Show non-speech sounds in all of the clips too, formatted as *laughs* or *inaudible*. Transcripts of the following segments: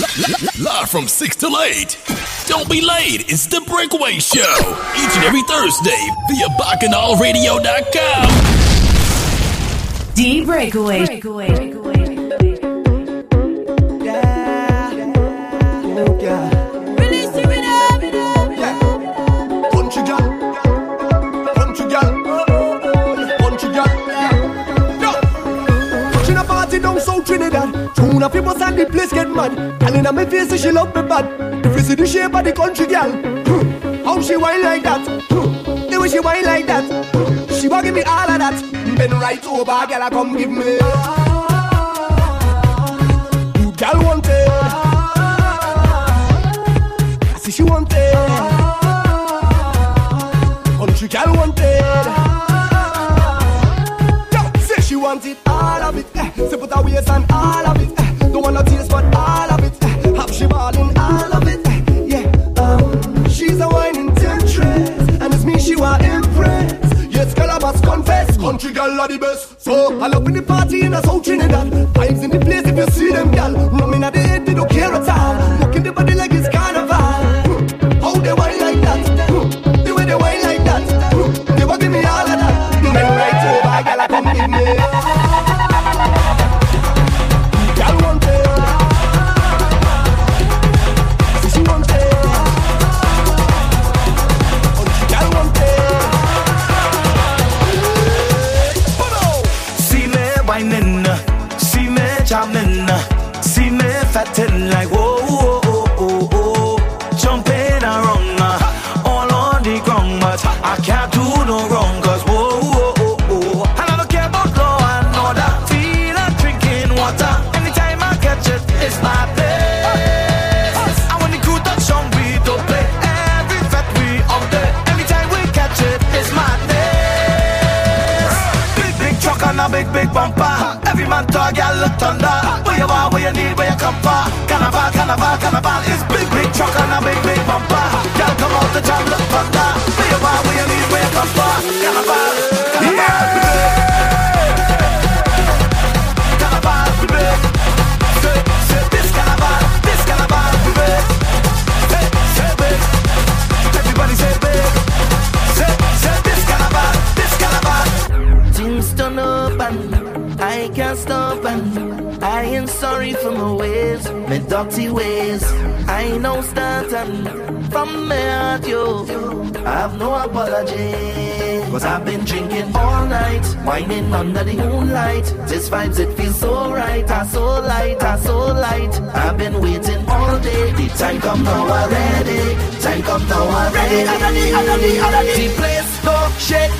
Live from 6 to 8. Don't be late. It's the Breakaway Show. Each and every Thursday via BacchanalRadio.com. D Breakaway. Breakaway. Soon a few months and the place get mad. and in my face, she love me bad. The face of the shape of the country girl. Hmm. How she whine like that? Hmm. The way she whine like that. Hmm. She want give me all of that. Been right over, girl, I come give me. You girl want it. I see she want it. Country girl want it. Say she wants it, all of it. Eh, say put her waist on all of it. gal are the best. So I love when the party in the South Trinidad. Vibes in the place if you see them, gal. Rum in the head, they don't care at all. Walking the body like carnival, carnival is big, big truck and a big, big bumper. Y'all come out the jam, look for. ways, me dirty ways. I know starting from me at you. I've no apology. Cause I've been drinking all night, whining under the moonlight. This vibes, it feels so right, I so light, I so light. I've been waiting all day, the time come now already. Time come now already. Ready, already, already, already. The place go shit.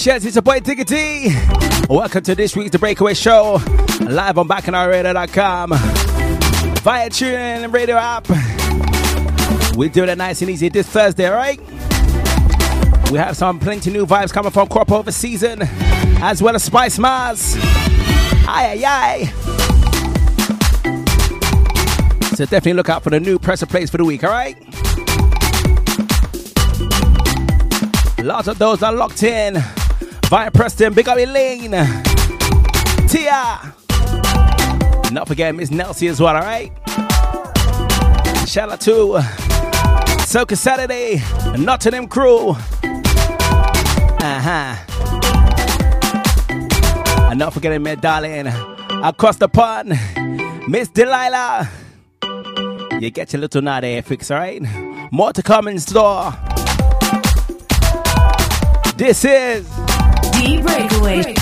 Yes, it's a boy Diggity. Welcome to this week's The Breakaway Show, live on BacchanalRadio.com, via TuneIn and radio app. We're doing it nice and easy this Thursday, alright? We have some plenty new vibes coming from Crop Over Season, as well as Spicemas. Aye, aye, aye. So definitely look out for the new pressure plays for the week, alright? Lots of those are locked in. Via Preston, Big Up Elaine, Tia. Not forget Miss Nelsie as well, alright? Shout out to Soca Saturday, Nottingham crew. Uh huh. And not forgetting my darling across the pond, Miss Delilah. You get your little there fix, alright? More to come in store. This is The breakaway.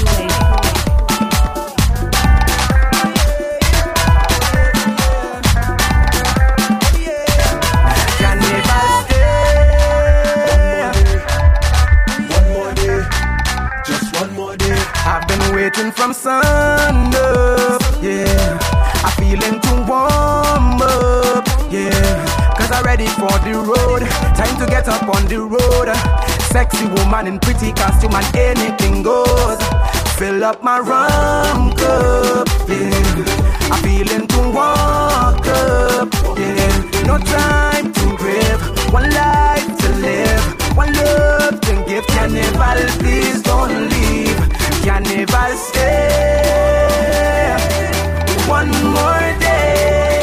Been waiting from sun up, yeah. I'm feeling too warm up, yeah. Cause I'm ready for the road. Time to get up on the road. Sexy woman in pretty costume and anything goes. Fill up my rum cup, yeah. I'm feeling to walk up, yeah. No time to grave, one life to live, one love to give. Carnival, please don't leave. Carnival, stay one more day,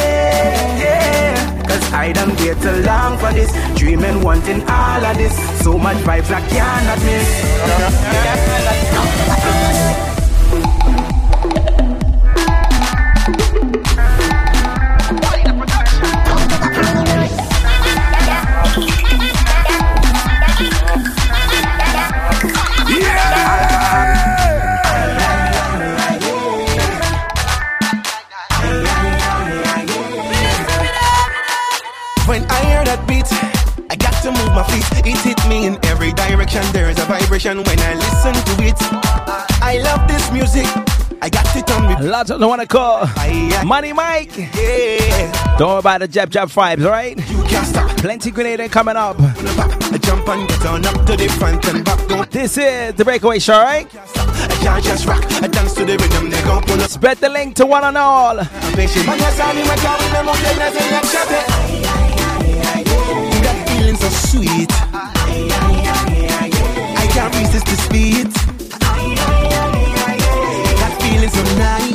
I don't wait too long for this. Dreaming, wanting all of this. So much vibes I cannot miss. My feet. It hit me in every direction. There's a vibration when I listen to it. I love this music. I got it on me. lots of the one to call uh, Money Mike. Yeah, Don't worry about the jab jab vibes, right? you can't stop. Plenty grenade coming up. I jump and get on up to the front and back. Don't This is the breakaway show, stop. I can't just rock. I dance to the rhythm. They gon' pull up. Spread the link to one and all. So sweet. I can't resist the speed. That feeling so nice.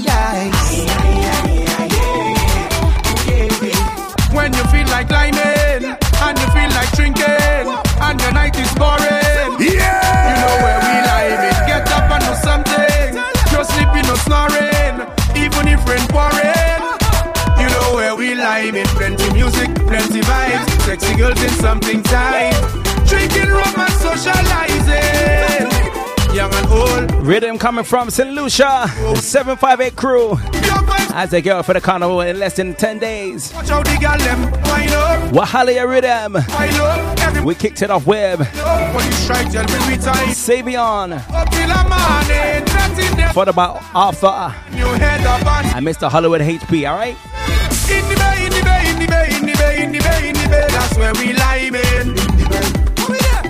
When you feel like climbing and you feel like drinking and your night is boring. Yeah. You know where we live it. Get up and do something. No sleeping, no snoring. Even if rain pouring. You know where we live it. Plenty music, Sexy girls in something tight. Drinking rum and socializing. Young and old. Rhythm coming from St. Lucia, 758 crew. As they go for the carnival in less than 10 days. Watch how the gal them Wahalia Rhythm. We kicked it off with up when you strike, tell me we tight. Savion. Up till the morning, nothing there. Followed by Arthur You head up and and Mr. Hollywood HP, alright? In the bay, in the bay, in the bay, in the bay, in the bay, in the bay. That's where we live in. Over there.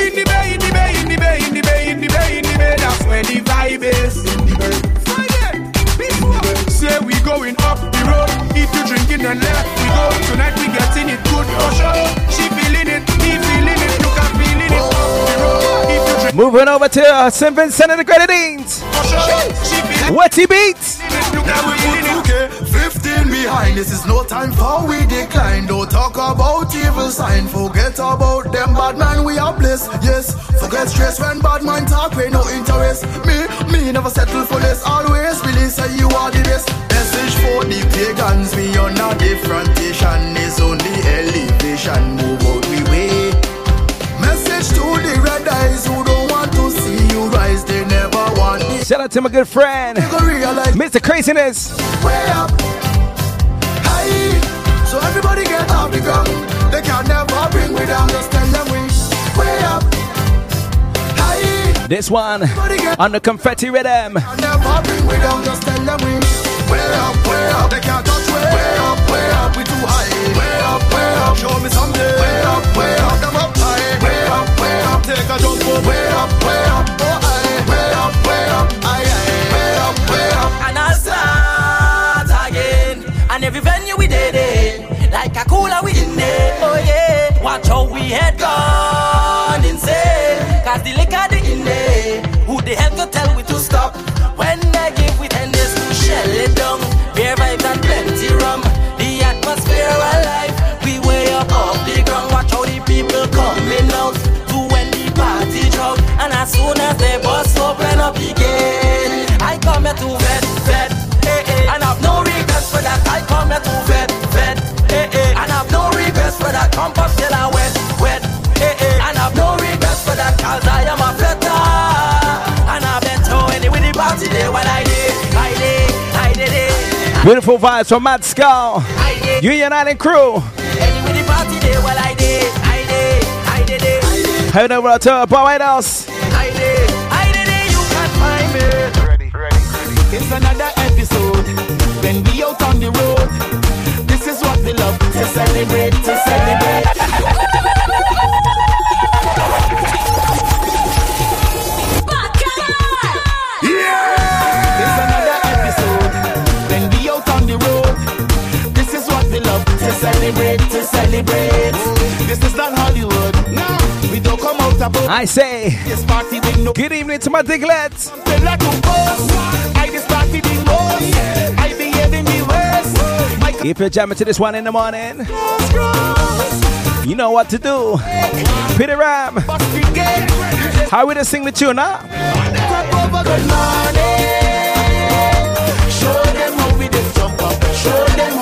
In the bay, in the bay, in the bay, in the bay, in the bay, in the bay. That's where the. Right there. Before. Say we going up the road. Drinking and left, we go. Tonight we getting it good for sure. She feeling it, he feeling it. You can Moving over to uh, St. Vincent and the Grenadines. What's he beats? it. You can feeling it. Okay, 15 behind. This is no time for we decline. Don't talk about evil sign. Forget about them bad man. We are blessed. Yes, forget stress when bad man talk. Pay no interest. Me, me never settle for less. Always really say you are the best. Message for the pagans. We on a different station. Is only elevation. Move eyes who don't want to see you rise. They never want this. Shout out to my good friend, Mr. Craziness. way up. High. So everybody get off the ground. They can't never bring me down. Just tell them we way up. High. This one on the confetti rhythm. Never bring me down. Just tell them we way up, way up. They can't touch way, way up, way up. We too high. Way up, way up. Show me someday. Cause the liquor they in who the hell tell we to stop? As soon as they bust open up again, I come here to vet, vet, eh, eh. And I've no regrets for that. I come here to vet, vet, eh, eh. And I've no regrets for that. Come up till I wet, wet, eh, eh. And I've no regrets for that. Cause I am a veteran. And I've been to any with the party day when I did, I did, I did it. Beautiful vibes from Mad Skull. I did. Union Island crew. Any with the party day when I It's another episode when we out on the road. This is what we love to celebrate, to celebrate. Bacara! Yeah. It's another episode when we out on the road. This is what we love to celebrate, to celebrate. This is not Hollywood. I say, this party with no good evening to my diglets. Fella to boss. I just started the most. I behave in the worst. My If you're jamming to this one in the morning, you know what to do. It ram. How we just sing the tune, huh? Clap over good morning. Show them how we jump up. Show them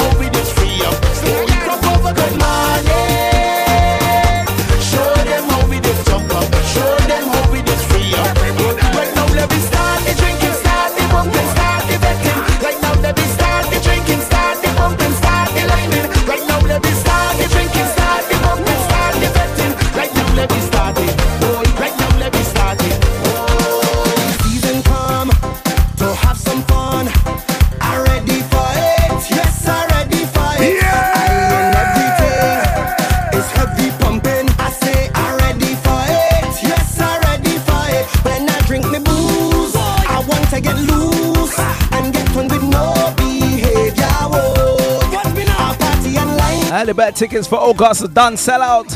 tickets for August are done, sell out.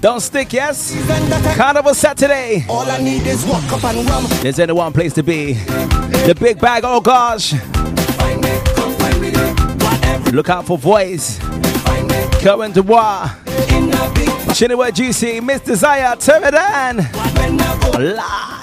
Don't stick, yes? Carnival Saturday. All I need is walk up and rum. There's only one place to be. The big bag, oh gosh. Find me, come find me there. Look out for voice. Current Dubois. a Chinua Juicy, Miss Desire, Termidan. when I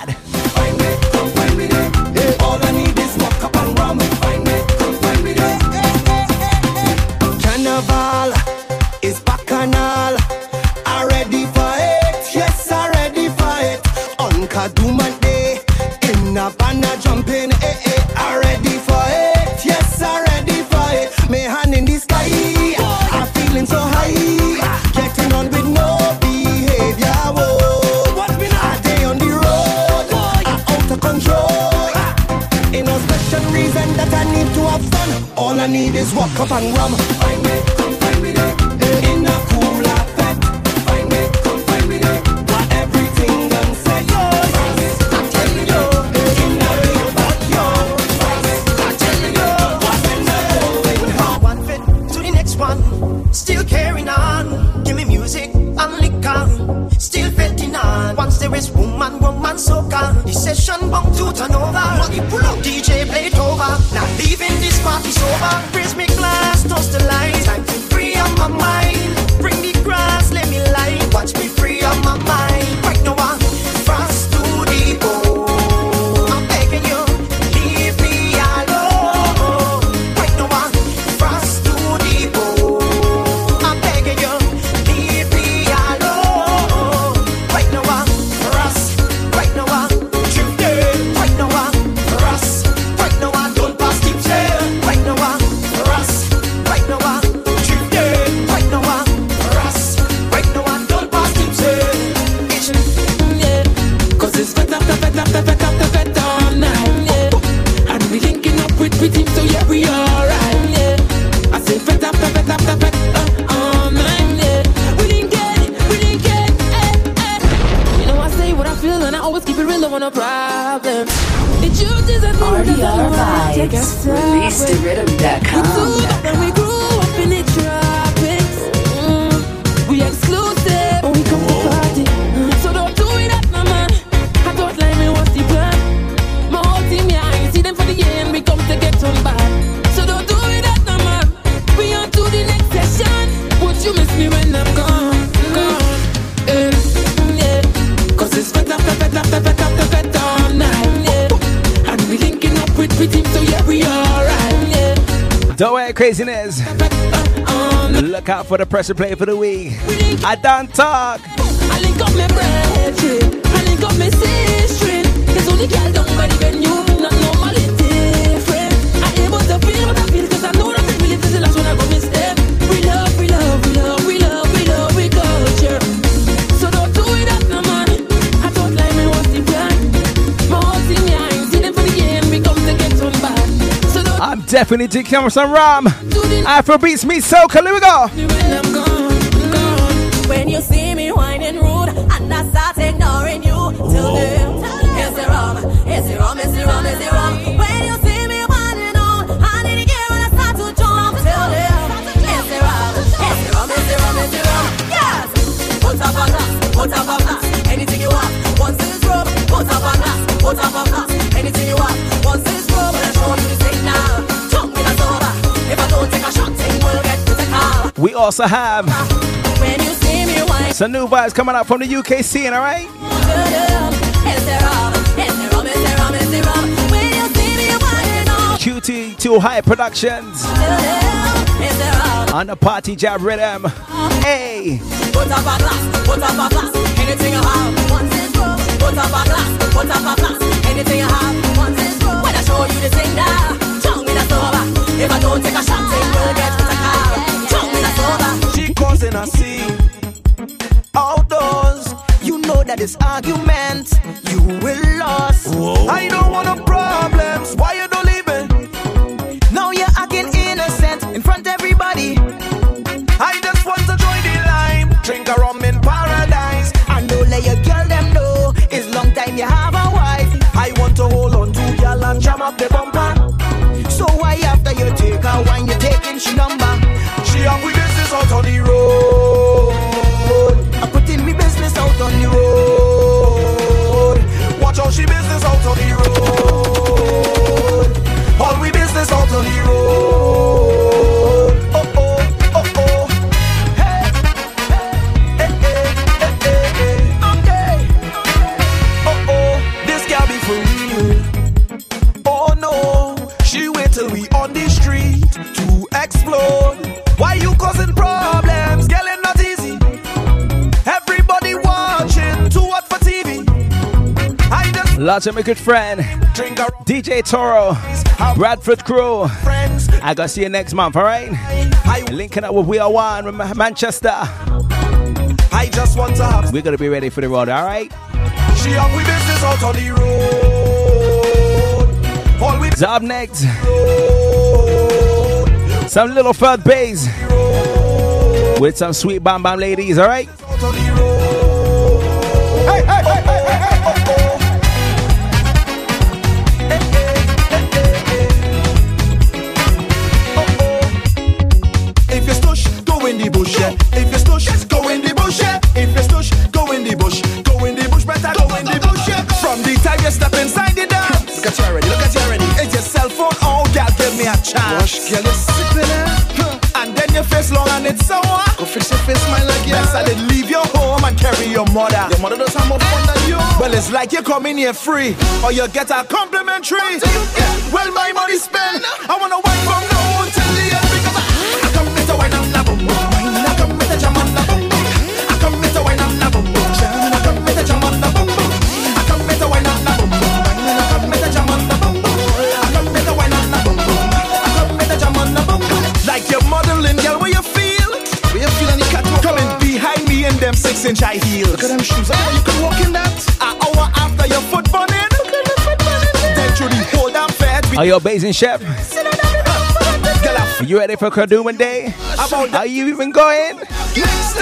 out for the pressure play for the week. I don't talk. I link up my I link up my sister. There's only girl the venue, not normally different. I able to feel what I feel, cause I know that is the last one I. definitely on some rum. Afro beats me soca. Here we go. When you see me whining rude and I start ignoring you, tell them, is it? Is it? Is it? Is it? When you see me whining on, when I start to jump, tell them, is it? Is it? Is it? Is it? Yes! Put up a glass, put up a glass, anything you want. Once it's rub, put up a glass, put up a We also have When you see me whining. some new vibes coming out from the UK scene, all right? QT2 High Productions on the Party Jab Rhythm. Hey! Put up a glass, put up a glass, anything you have, once broke. Put up a glass, put up a glass, anything you have, once broke. When I show you the thing now, tongue in a sober. If I don't take a shot, thing will get sober. She causing a scene outdoors. You know that this argument you will lose. I don't want no problems. Why you don't leave me? Now you're acting innocent in front of everybody. I just want to join the line, drink a rum in paradise, and don't let your girl them know it's long time you have a wife. I want to hold on to girl and jam up the bumper. So why after you take her wine, you taking she number? Lots of my good friend, DJ Toro, Bradford Crew. I gotta see you next month, all right? Linking up with We Are One with Ma- Manchester. I just want to have. We're gonna be ready for the road, all right? She have we business out on the road. All we So up next, some little third bass with some sweet bam bam ladies, all right? out on the road. Hey, hey, hey, hey, hey, hey, me. Girl, you sick with it. And then your face long and it's sour. Go fix your face, my like yeah. Did leave your home and carry your mother. Your mother does have more fun than you. Well, it's like you're coming here free, or you get a complimentary. Well, my money spent. I wanna Are you a basin chef? You ready for Kadooment Day? Are you even going? Lord!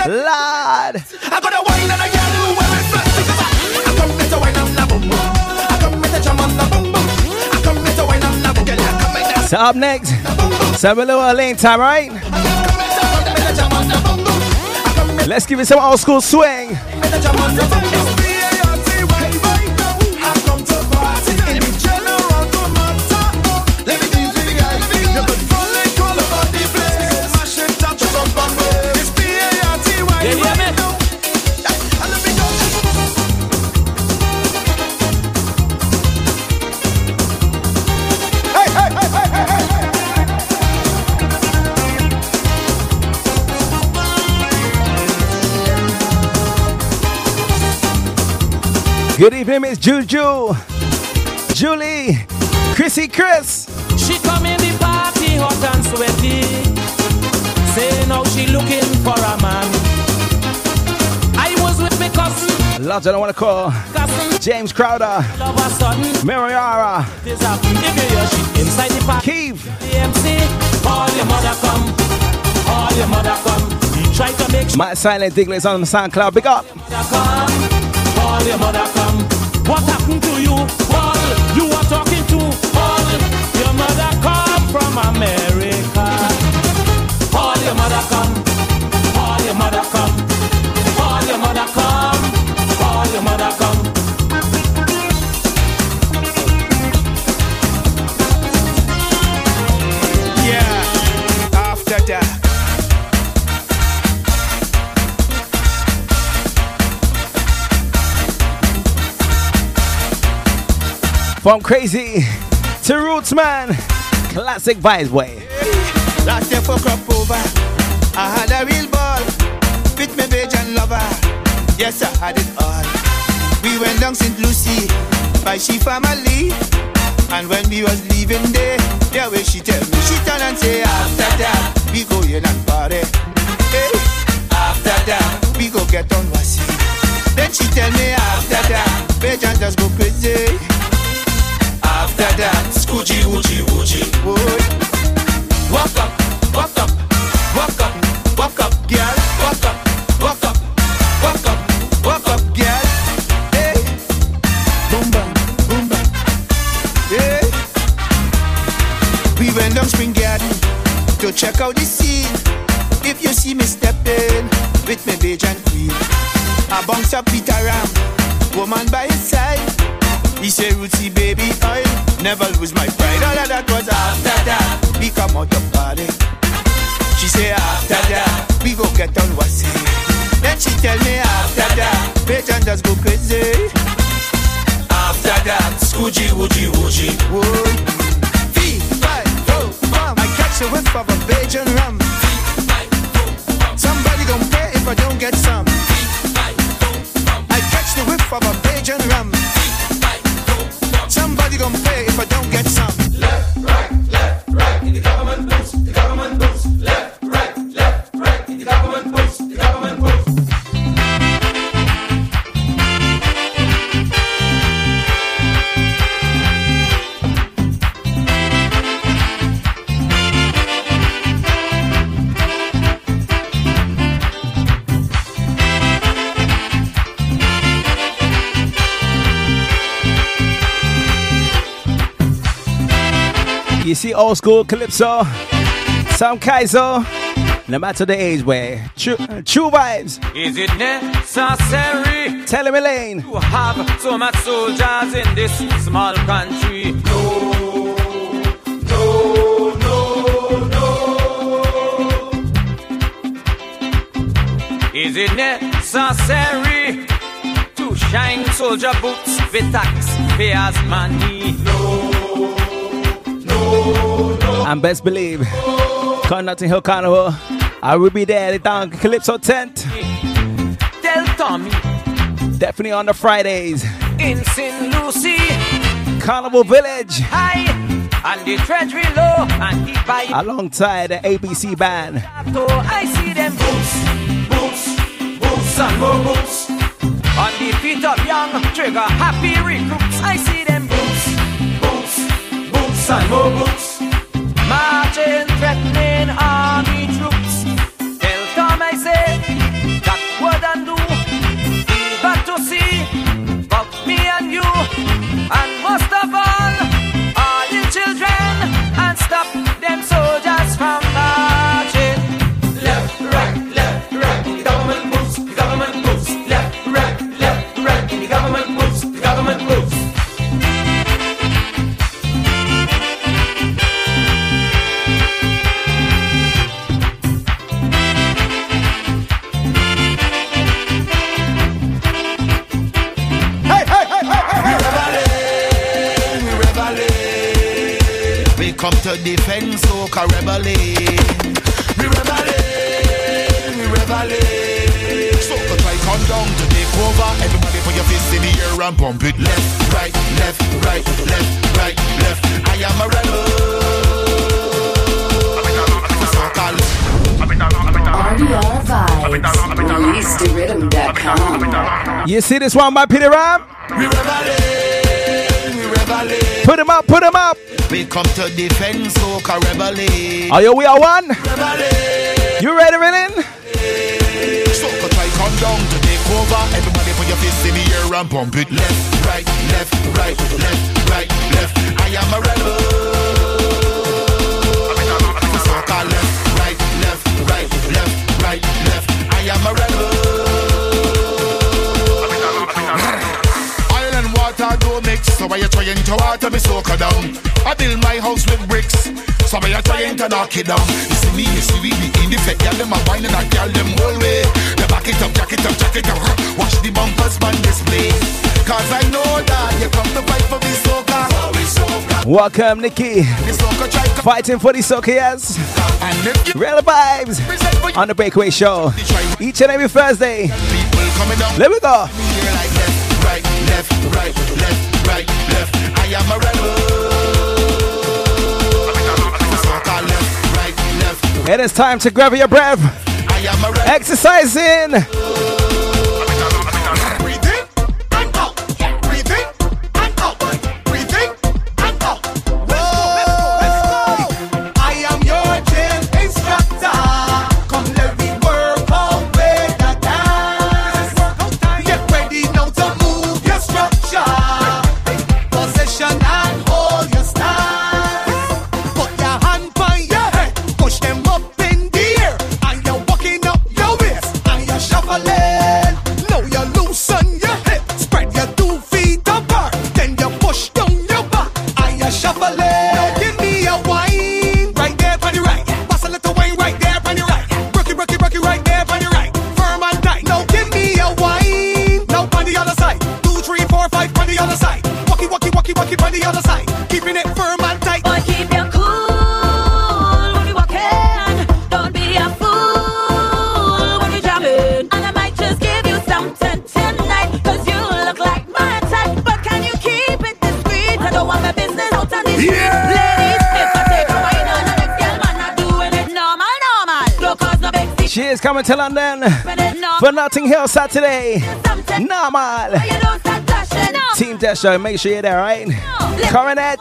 I got a wine and a girl where it flex I, I come with the wine and the boom boom. I come with the jam and the boom boom. I come with the wine and the boom. Girl, I come with the So up next, some a little lane time, right? Let's give it some old school swing. Good evening, Miss Juju, Julie, Chrissy, Chris. She come in the party hot and sweaty. Say now she looking for a man. I was with my cousin, Lots I don't want to call cousin. James Crowder, All of a sudden, Mariara, this. If you hear she inside the party, Keith, call your mother come, call your mother come. Try to make sure my silent Diglets on SoundCloud. Big up. Call your mother come. What happened to you, Paul? You are talking to Paul. Your mother come from America. Call your mother come, From crazy to roots, man. Classic vibes, way. Last year for crop over, I had a real ball with my Bajan lover. Yes, I had it all. We went down St. Lucie by she family. And when we was leaving there, yeah, where she tell me, she turn and say, after that, we go in and party. Hey, after that, we go get on wasi. Then she tell me, after that, Bajan just go crazy. Scoochie, woochie, woochie, boy. Walk up, walk up, walk up, walk up, girl. Walk up, walk up, walk up, walk up, girl. Hey, boom bam, boom bam. Hey, we went down Spring Garden to check out the scene. If you see me stepping with my Bajan queen, I bounce up Peter Ram, woman by his side. He say, Rootsy baby, I never lose my pride. All of that was after that. We come out the party. She say, after that, we go get on what's Then she tell me after that, Bajan just go crazy. After that, scoochie, woochie, woochie, woo. Fee, five, four, bam. I catch a whiff of a Bajan rum. Somebody gon' pay if I don't get some. Old school calypso, some kaiso, no matter the age, way. True, true vibes. Is it necessary Tell him Elaine. to have so much soldiers in this small country? No, no, no, no. Is it necessary to shine soldier boots with taxpayers' money? And best believe, come Notting Hill Carnival, I will be there at the Calypso tent. Tell Tommy Definitely on the Fridays. in St. Lucie, Carnival Village. Hi. and the treasury low, and he buy Alongside the ABC band. I see them boots, boots, boots and more boots. On the feet of young trigger happy recruits. I see them boots, boots, boots and more boots. Marching, threatening army troops. Tell Tom I say that would undo. We got to see of me and you, and most of all, all the children, and stop to defend soca rebelling. We rebelling, we rebelling. Soca try come down to take over. Everybody put your fist in the air and pump it left, right, left, right, left, right, left. I am a rebel. RDR Vibes. ReleaseTheRhythm.com. You see this one by Peter Ram? We rebelling, we rebelling. Put him up, put him up. We come to defend soca rebelling. Are you we are one? Rebelling. You ready, Rillin? Soca try come down to take over. Everybody put your fist in the air and pump it left, right, left, right, left, right, left. I am a rebel. Soca left, right, left, right, left, right, left. I am a rebel. So why you trying to water me soca down? I build my house with bricks, so why you trying to knock it down? You see me, you see me, in the fed, girl them a wine and I girl them whole way. They back it up, jack it up, jack it up, watch the bumpers man display. Cause I know that you come to fight for me soca. Welcome, Nikki. The soca try to Fighting for the soca, yes. and if you Real vibes on the Breakaway Show. Each and every Thursday. people coming down. There we go. Here like left, right, left, right, left, left. I am a rebel. Soca left, right, left. It is time to grab your breath. I am a. Exercising. Coming to London for Notting Hill Saturday. Normal. You don't start flashing. No. Team Desha, make sure you're there, right? Coronet.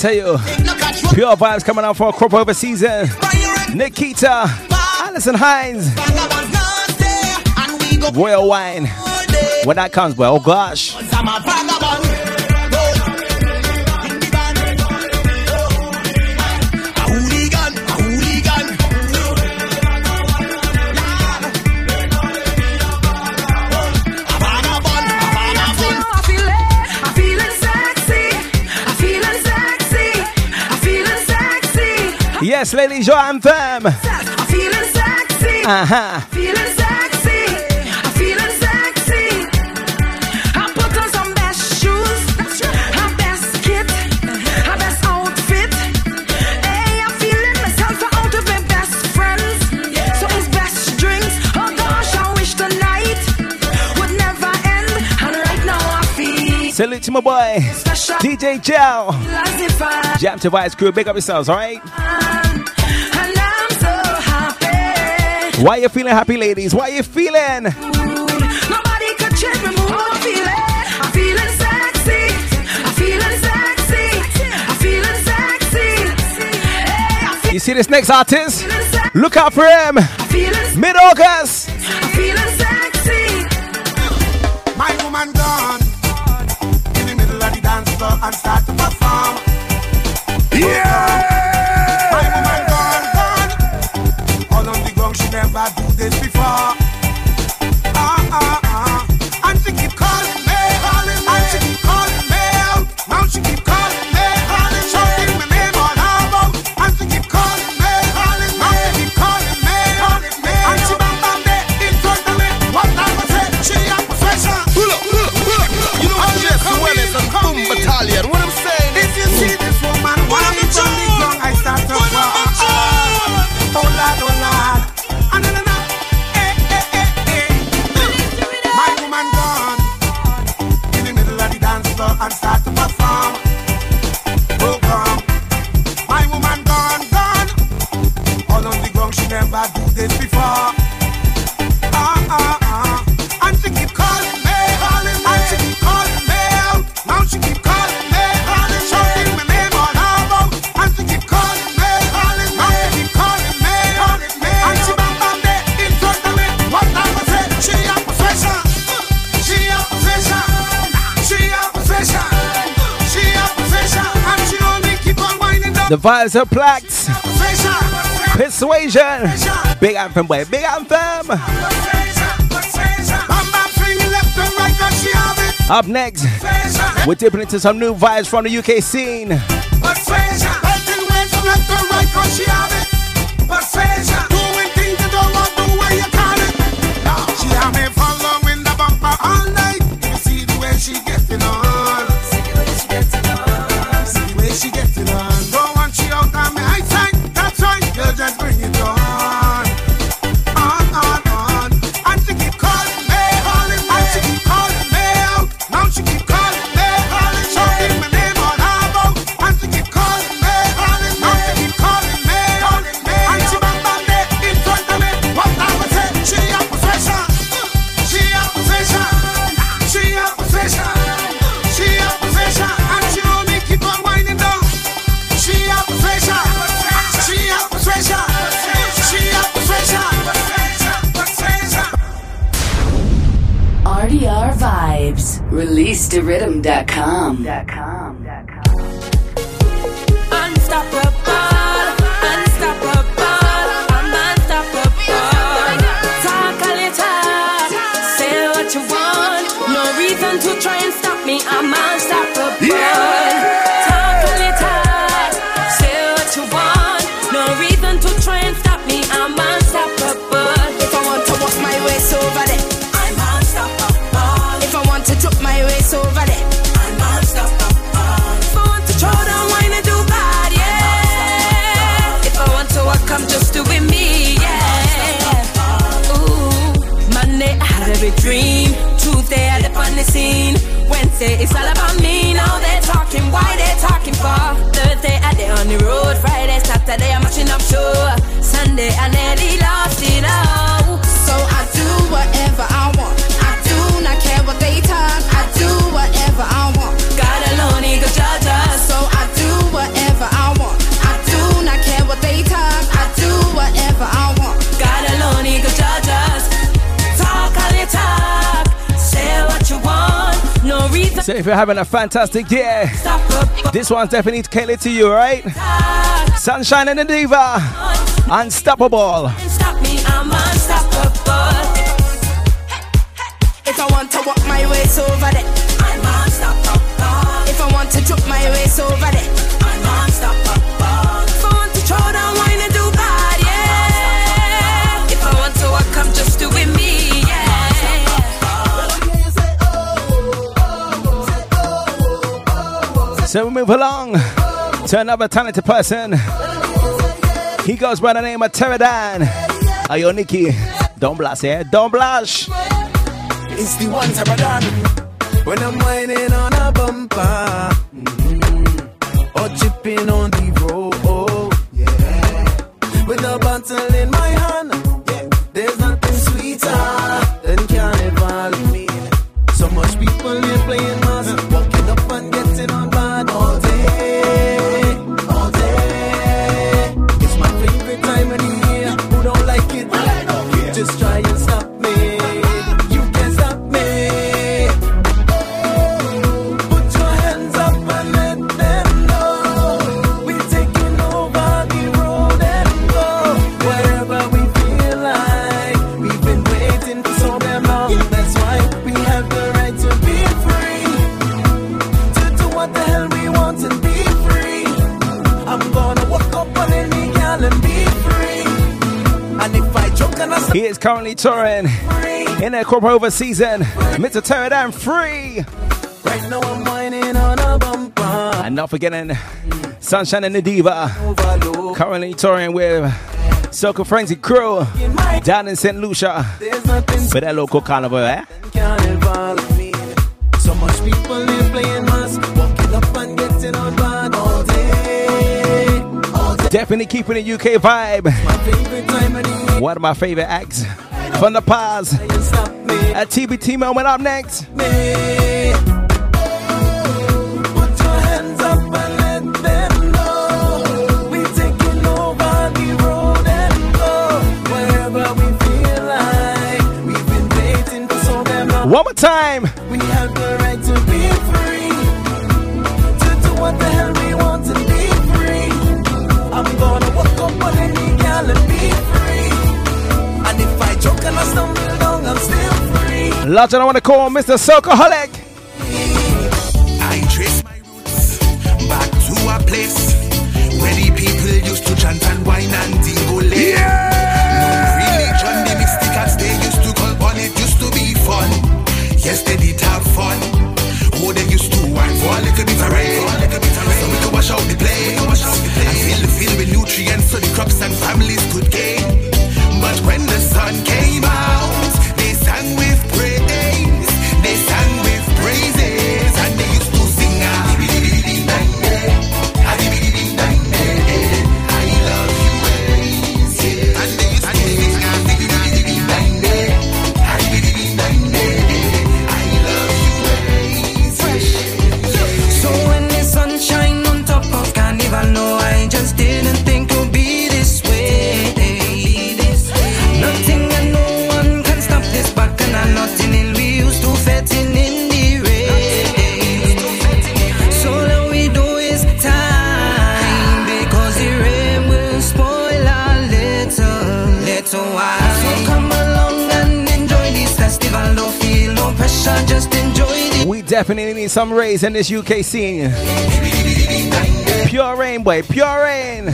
Tell you, pure vibes coming out for a crop over season. Nikita, Alison Hinds, Royal Wine. When that comes, boy, oh gosh. Yes, Lady Joe Anthem. I'm feeling sexy. Uh-huh. Feeling sexy. I'm feeling sexy. I put on some best shoes. Her best kit. Her best outfit. Hey, I'm feeling myself out of my best friends. So it's best drinks. Oh gosh, I wish tonight would never end. And right now I feel. Salute to my boy. DJ Jal. Jam to Vice Crew, big up yourselves, alright? Ah. Why you feeling happy, ladies? Why you feeling? Nobody could change. I'm feeling. I'm feeling sexy. I'm feeling sexy. I'm feeling sexy. Hey, you see this next artist? Look out for him. Mid August. I'm feeling sexy. My woman gone. In the middle of the dance floor and start to perform. Yeah. never do this before. The vibes are plaques. Persuasion. Big anthem, boy. Big anthem. Up next, we're dipping into some new vibes from the UK scene. a dream. Tuesday I left on the scene. Wednesday it's all about me. Now they're talking, why they talking for? Thursday I they on the road. Friday, Saturday I'm matching up sure. Sunday I nearly lost it all. So I do whatever I want. I do not care what they talk. I do whatever I want. So if you're having a fantastic day, this one's definitely tailored to you, right? Sunshine and the Diva, Unstoppable. If I want to walk my way over there, I'm unstoppable. If I want to drop my way over there. So we move along to another talented person. He goes by the name of Pterodan. Ayo Don't blush, eh? Don't blush. It's the one Pterodan. When I'm whining on a bumper. Mm-hmm. Or chipping on the road. Currently touring in their crop over season. Mr. Down Free. Right now I'm whining on a bumper. And not forgetting Sunshine and the Diva. Currently touring with Circle Frenzy Crew down in St. Lucia. For their local carnival, eh? carnival me. So much people here playing mass, walking up and getting on bad all day. All day. Definitely keeping the UK vibe. Time. One of my favorite acts from the past. At TBT moment up next. Me. more your Large and I want to call Mr. Socoholic. I trace my roots back to a place where the people used to chant and wine and. No religion, the they used to call on it used to be fun. Yes, they did have fun. Oh, they used to wine for a little bit of rain. So we could wash out the plane. And fill the field with nutrients so the crops and families could gain. Definitely need some rays in this UK scene. Pure rain, boy, pure rain.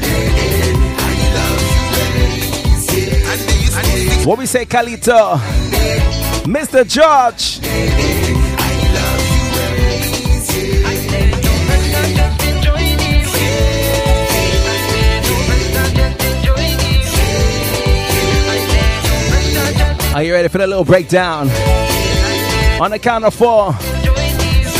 What we say, Calito? Mr. George. Are you ready for the little breakdown? On the count of four.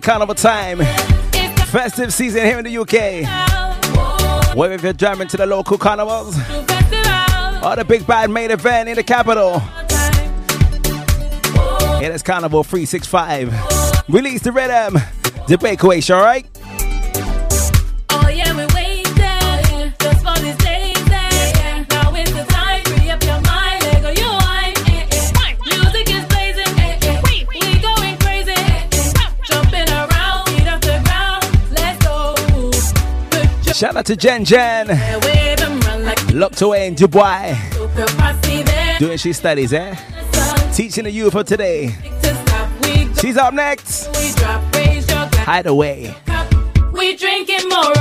Festival. Definitely carnival time. Festive season here in the UK. Whether if you're driving to the local carnivals or the big bad main event in the capital. It is Carnival 365. Release the rhythm. The breakaway show, alright? Shout out to Jen Jen. Locked away in Dubai. Doing she studies, eh? Teaching the youth for today. She's up next. Hide away. We drinking more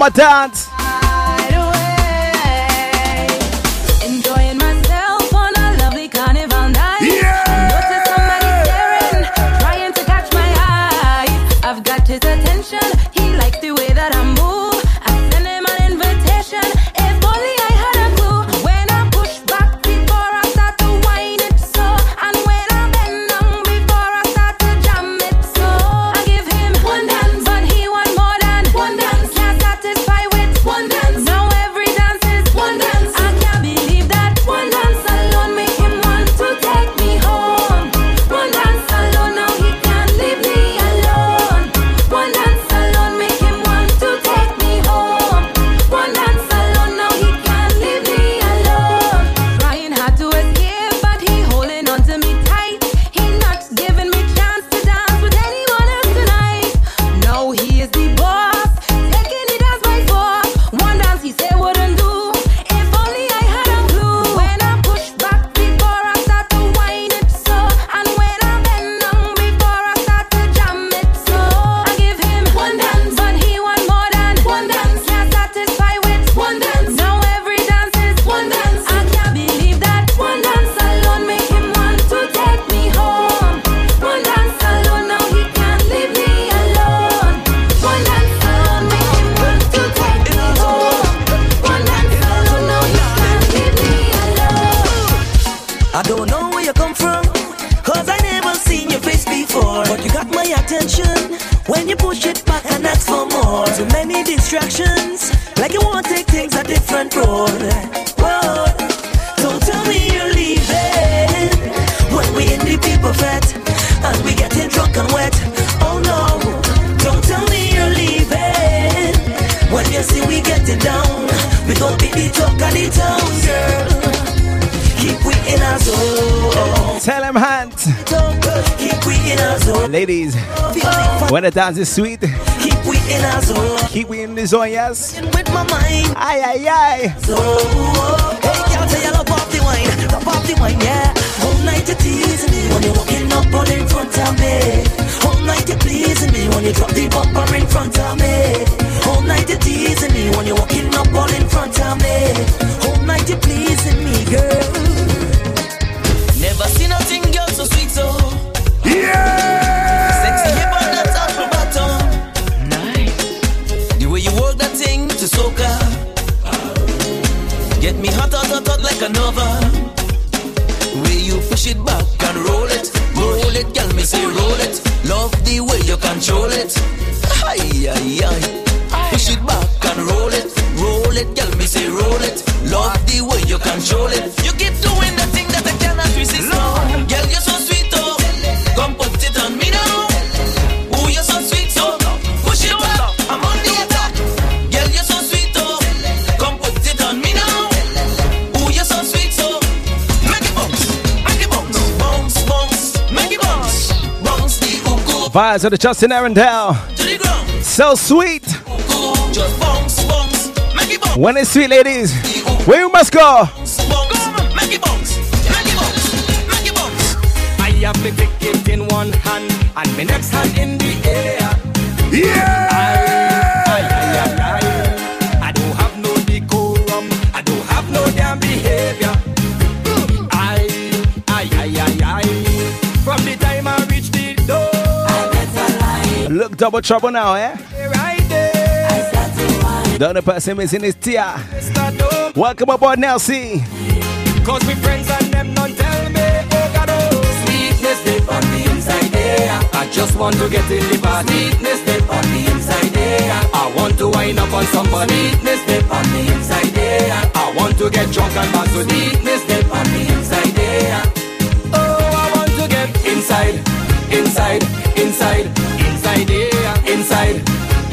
my dad. That's it, sweet. Keep we in our zone. Keep we in the zone, yes. Vibes of the Justin Arundel. So sweet. Just bounce, bounce, make it bounce. When it's sweet, ladies, where you must go. I have me pick it in one hand and my next hand in the air. Yeah! Better lie. Look double trouble now, eh? Right there. I start to whine. The other person missing is Tia. Welcome aboard, Nelsie. Cause my friends and them don't tell me, oh God, oh. Sweetness deep on the inside there. I just want to get in the party. Sweetness deep on the inside there. I want to wind up on somebody. Sweetness deep on the inside there. I want to get drunk and dance to sweetness deep on the inside there. Oh, I want to get inside, inside, inside, inside there. Inside,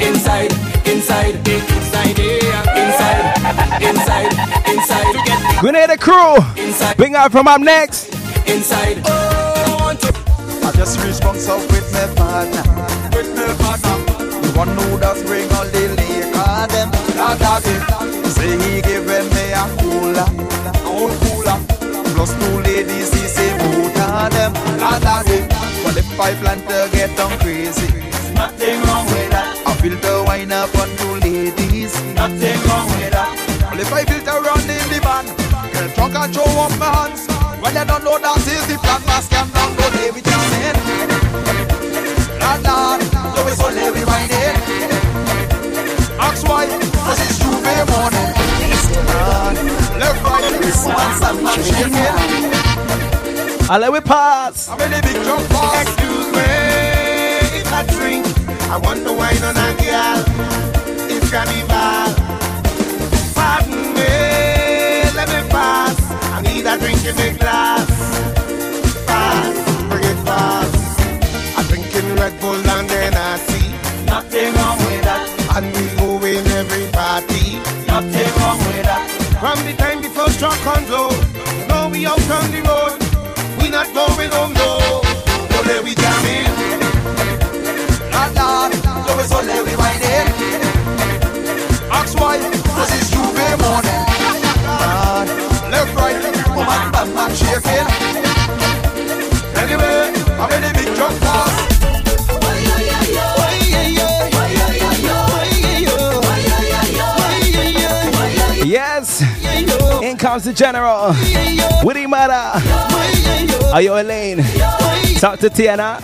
inside, inside, inside there. Inside, inside, inside. Grenada crew. Inside, bring out from up next. inside. Oh, I want to. I just reached bunks up with my partner. With my partner. The one who does bring all the liquor, them. That dog. Say he giving me a cooler. A whole cooler. Plus two ladies, he say both them. That dog. But if I plan to get down crazy, nothing wrong with that. I feel the wine up on two ladies. Nothing wrong with that. Well, if I built a run in the van, get drunk and show up my hands. When you don't know that is the plan, mask and down, go David Jamin. Lord, Lord, so it's only we wine it. Ask why, cause it's J'ouvert morning. Lord, left, right, woman, stand back, shaking. I'll let we pass. I'm in the big jump pass. Excuse me, if I drink, I want to wine on a girl. It's carnival. Uh, pardon me, let me pass. I need a drink in the glass. Pass, bring it fast. I'm drinking Red Bull and then I see nothing wrong with that. And we go in every party. Nothing wrong with that. From the time before first truck comes low, you know we out on the road. We not going home Comes the general. Woody Mada. Are you Elaine? Talk to Tiana.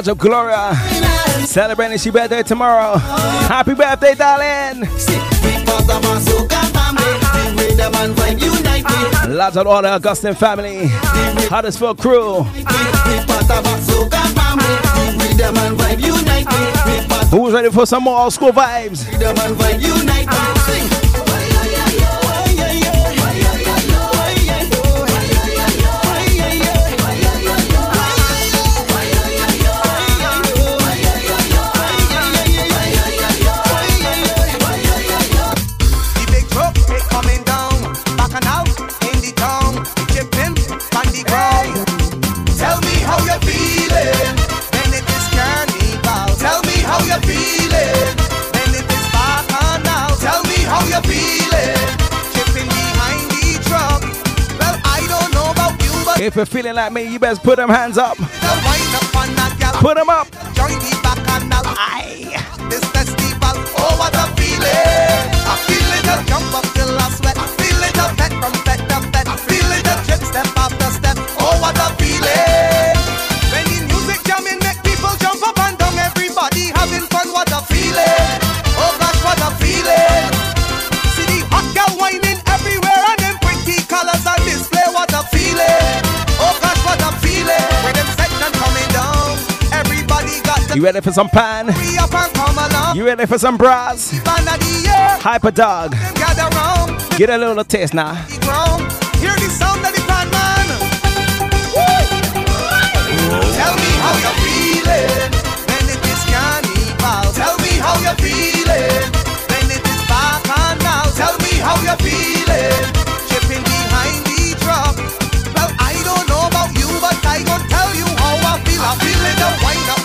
Lots of Gloria. Celebrating she birthday tomorrow. Happy birthday, darling. Lots of all the Augustine family. Huddersfield crew. Who's ready for some more old school vibes? If you're feeling like me, you best put them hands up. Put them up. Aye. This festival, oh what a feeling. You ready for some pan? free up and come. You ready for some bras? Band of the year, Hyper dog. Get a little taste now. Hear the sound of the pan man. Tell me how you're feeling when it is carnival. Tell me how you're feeling when it is back and now. Tell me how you're feeling chipping behind the truck. Well, I don't know about you, but I gon' tell you how I feel. I feel it to wind up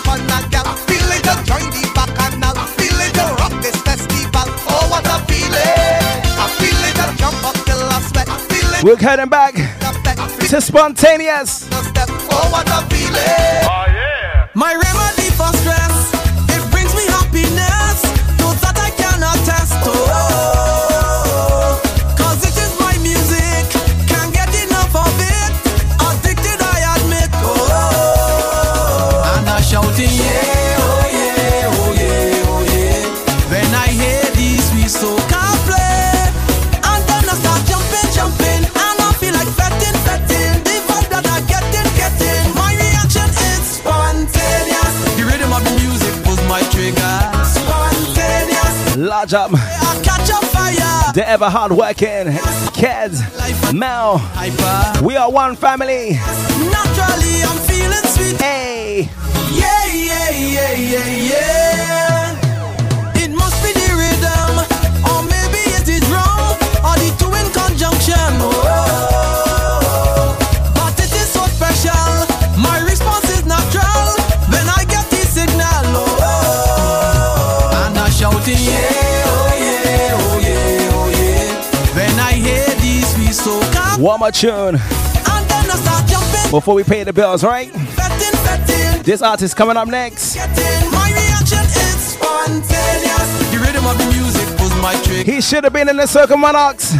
We're heading back to spontaneous. Oh, what a feeling! Oh, yeah! My remedy Spontaneous. Large up. I catch a fire. The ever hard working kids. Mel. We are one family. Naturally, I'm feeling sweet. Hey. Yeah, yeah, yeah, yeah, yeah. One more tune and then I start jumping, before we pay the bills, right? fetting, fetting. This artist coming up next. My reaction is spontaneous. The rhythm of the music pulls my trigger. He should have been in the Circle Monarchs,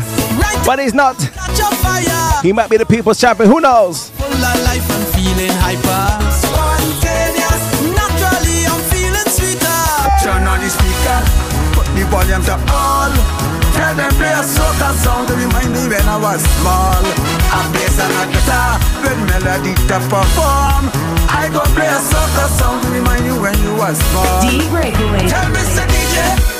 but he's not. Catch a fire. He might be the people's champion. Who knows? Full of life and feeling hyper. Spontaneous. Naturally, I'm feeling sweeter. Turn on the speaker, put the volume to all. Tell them play a soca song to remind me when I was small. A bass and a guitar with melody to perform. I go play a soca song to remind you when you was small. D-Breakaway. Tell Mr. DJ,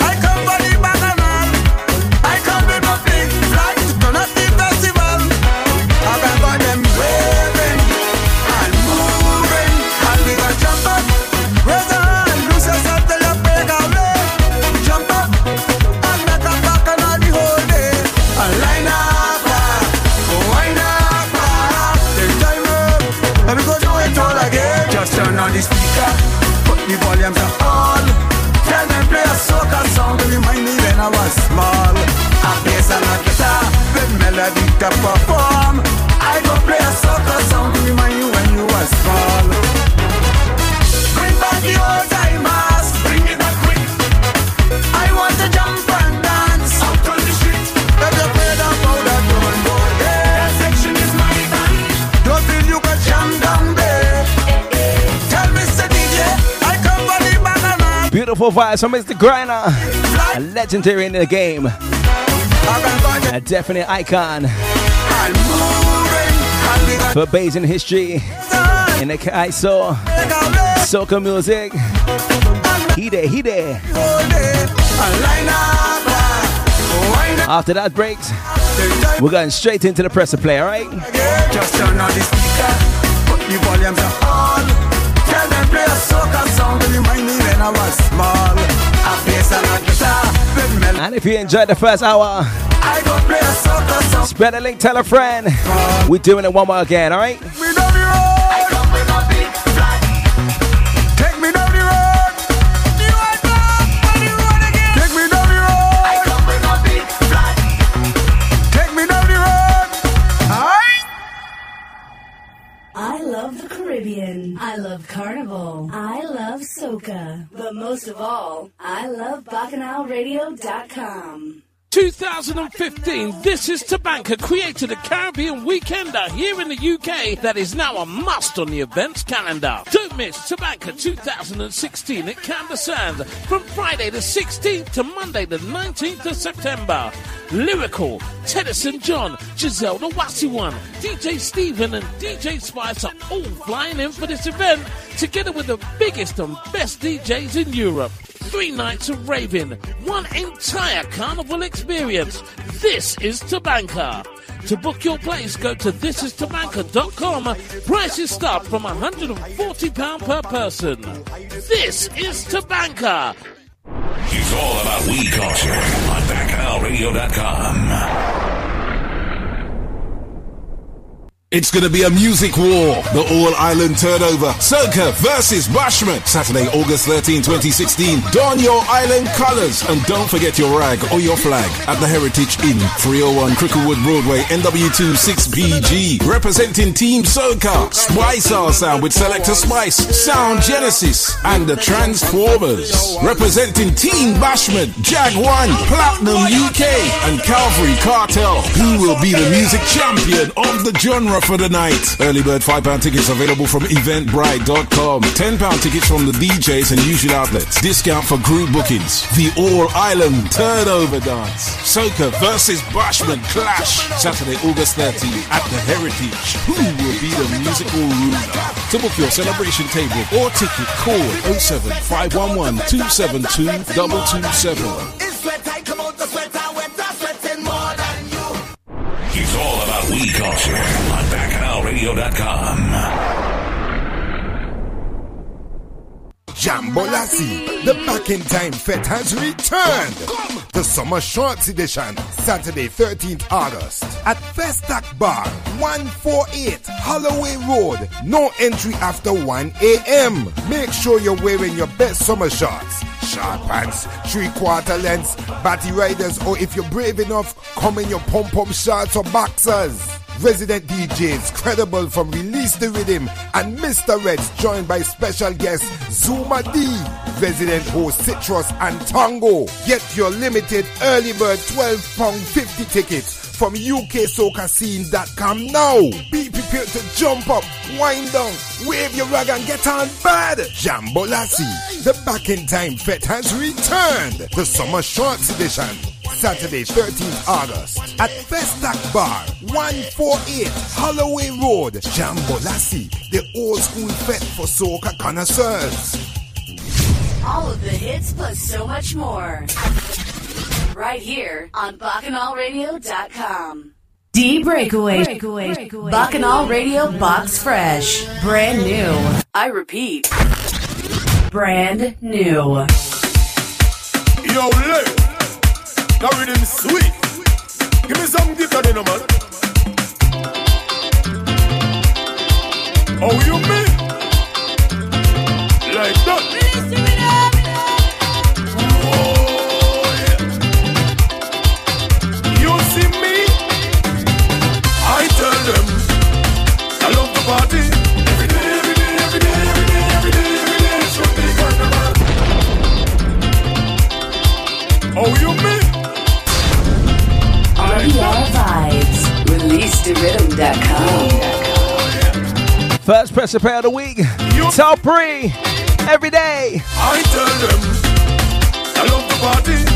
perform. I go play a soca song remind you when you was small. Bring back the old timers, bring it back quick. I want to jump and dance out on the street. If you play that powder, go there. That section is my band. Don't feel you can jam down there. Tell Mr. DJ, I come for the banana. Beautiful vibes from Mr. Grynner. A legendary in the game. A definite icon for bass in history in the ISO, soca music. He there, he there. After that break, we're going straight into the pressure play, alright? Just turn on the speaker, put the volume to all. Tell them play a soca song remind me when I was small. And if you enjoyed the first hour, spread a link, tell a friend. We're doing it one more again, alright? I love Carnival. I love Soca. But most of all, I love BacchanalRadio.com. 2015, This is Tabanka created a Caribbean weekender here in the UK that is now a must on the events calendar. Don't miss Tabanka 2016 at Camber Sands from Friday the 16th to Monday the 19th of September. Lyrical, Teddyson John, Giselle the Wassy One, DJ Steven and DJ Spice are all flying in for this event together with the biggest and best DJs in Europe. Three nights of raving, one entire carnival experience. This is Tabanka. To book your place, go to thisistabanka.com. Prices start from £140 per person. This is Tabanka. It's all about weed culture on BacchanalRadio.com. It's gonna be a music war. The All Island Turnover. Soca versus Bashment. Saturday, August 13, 2016. Don your island colors. And don't forget your rag or your flag at the Heritage Inn, 301 Cricklewood Broadway, NW2 6PG. Representing Team Soca. Spice our sound with Selector Spice, Sound Genesis, and the Transformers. Representing Team Bashment, Jag 1, Platinum UK, and Calvary Cartel. Who will be the music champion of the genre for the night? Early bird £5 tickets available from eventbrite.com. £10 tickets from the DJs and usual outlets. Discount for group bookings. The All Island Turnover Dance. Soca versus Bashment Clash. Saturday, August 13th at the Heritage. Who will be the musical ruler? To book your celebration table or ticket, call 07 511 272 227. It's all about weed culture on BacchanalRadio.com. Jambolasi, the back in time fete has returned. The summer shorts edition, Saturday 13th August at Festac Bar, 148 Holloway Road. No entry after 1 a.m. Make sure you're wearing your best summer shorts. Short pants, three quarter lengths, batty riders, or if you're brave enough, come in your pom pom shorts or boxers. Resident DJs credible from Release the Rhythm and Mr. Reds joined by special guest Zuma D, resident host Citrus and Tango. Get your limited early bird 12 pound 50 tickets from UKSocaScene.com now. Be prepared to jump up, wind down, wave your rag and get on bad. Jambolasi, the back in time fete has returned. The summer shorts edition. Saturday, 13th August at Festac Bar, 148 Holloway Road, Jambolasi, the old school fete for soca connoisseurs. All of the hits plus so much more. Right here on BacchanalRadio.com. D Breakaway. Breakaway. Bacchanal Radio Box Fresh. Brand new. I repeat. Brand new. Yo, Lee. That rhythm sweet. Give me some guitar, then, man. How you mean? Like that. ReleaseToRhythm.com. First pressure play of the week. Top three. Every day. I tell them I love the party.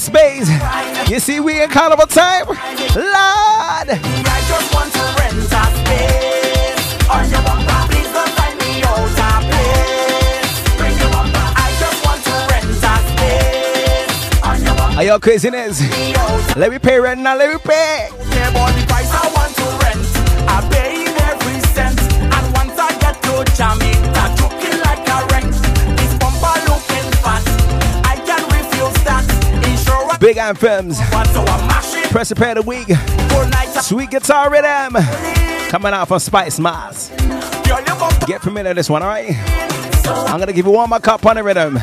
space. You see, we in carnival time. Lord. Of a Are craziness? Let me pay rent now. Let me pay. The price I want to rent. I pay in every cent. And once I get to Jamaica. Big anthems. Pressure play the week. Sweet guitar rhythm. Coming out from Spicemas. Get familiar with this one, alright? I'm gonna give you one more cup on the rhythm.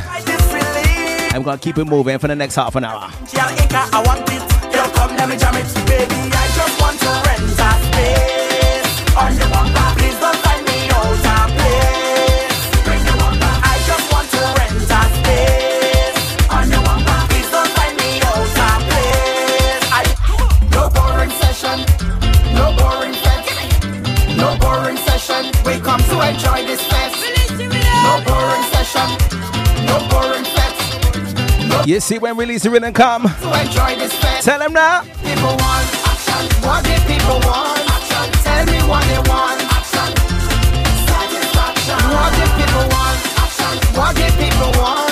I'm gonna keep it moving for the next half an hour. I want You see when release the rhythm come. So Tell them now. People want action. What people want? Action. Tell me what they want. Action. Satisfaction. What people want? Action. What people want?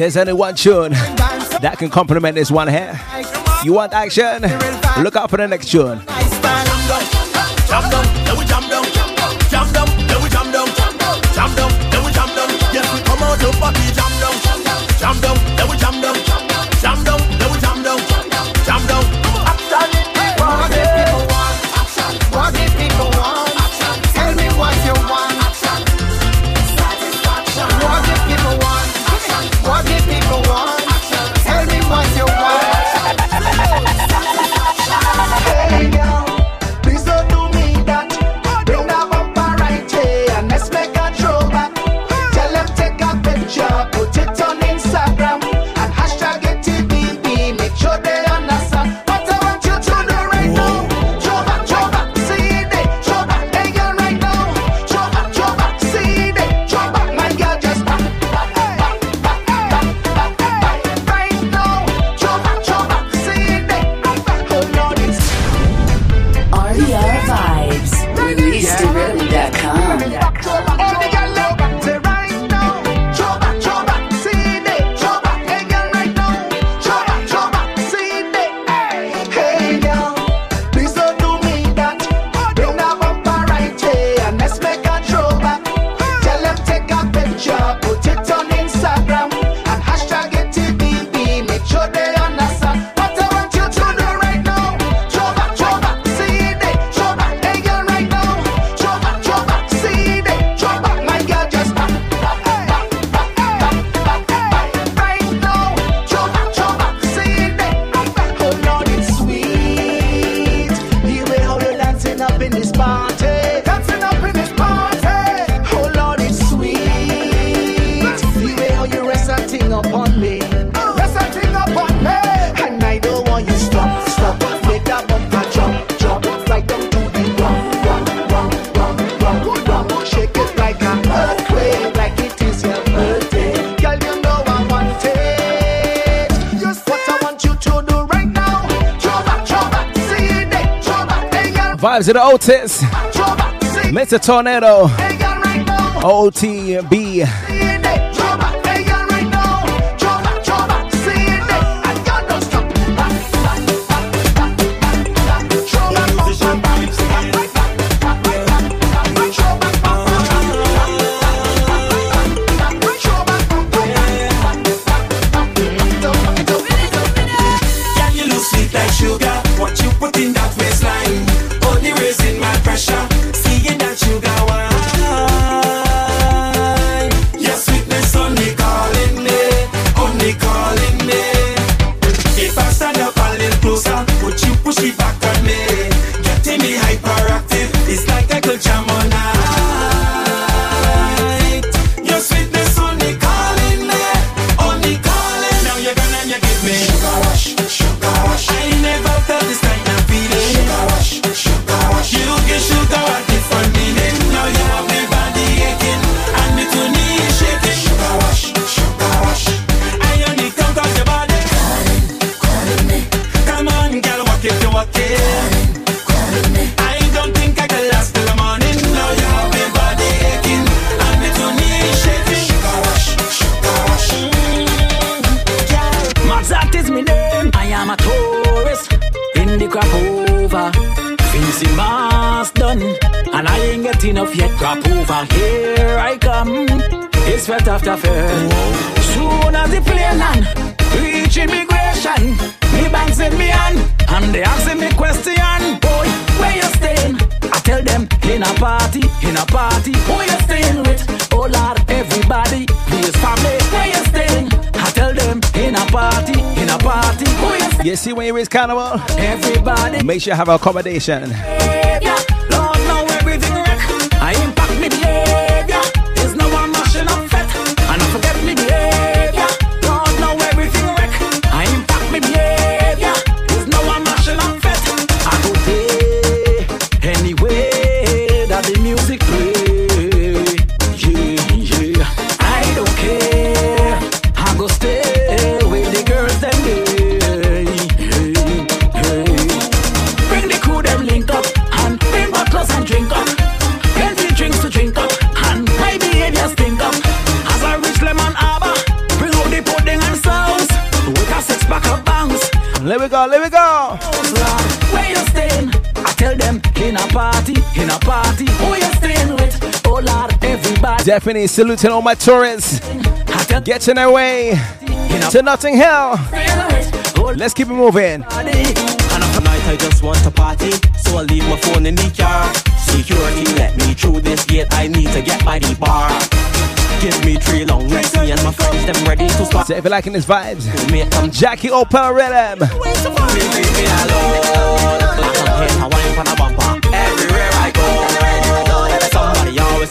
There's only one tune that can complement this one here. You want action? Look out for the next tune. To the Otis, Mr. Tornado, OTB. You see when you raise carnival? Everybody. Make sure you have accommodation. Definitely saluting all my tourists. Getting their way to Notting Hill. Let's keep it moving. And after night I just want to party So I leave my phone in the car Security let me through this gate I need to get by the bar Give me three long legs Me and my friends them ready to start So if you're liking these vibes, Jackie Opel Rhythm. Everywhere I go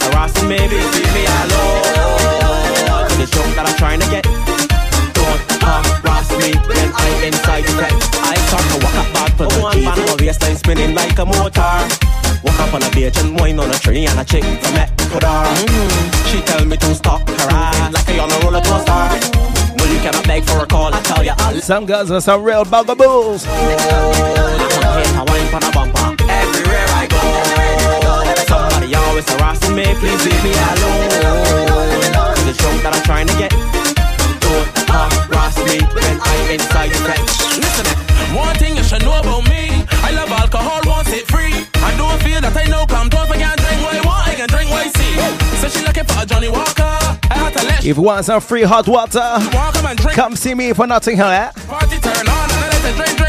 Somebody always harassing Leave me alone. To the joke that I'm trying to get. Don't harass me when I'm inside the tent I start to walk up back for the key My waistline spinning like a motor. Walk up on a beach and wine on a tree And a chick from Ecuador. Mm-hmm. She tell me to stop her ass Like I on a roller coaster. Well you cannot beg for a call I tell you I'll Some girls are some real bugaboos. Somebody always harassing me Please leave me alone To the joke that I'm trying to get Don't harass me When I'm inside the tent Listen, one thing you should know about me. I love alcohol, want it free. I don't feel that I know come to if I can't drink what I want, I can drink what I see. So she looking for a Johnny Walker. I had to let If you want some free hot water, come see me for Notting Hill. Eh? party turn on and I let the drink drink skirt.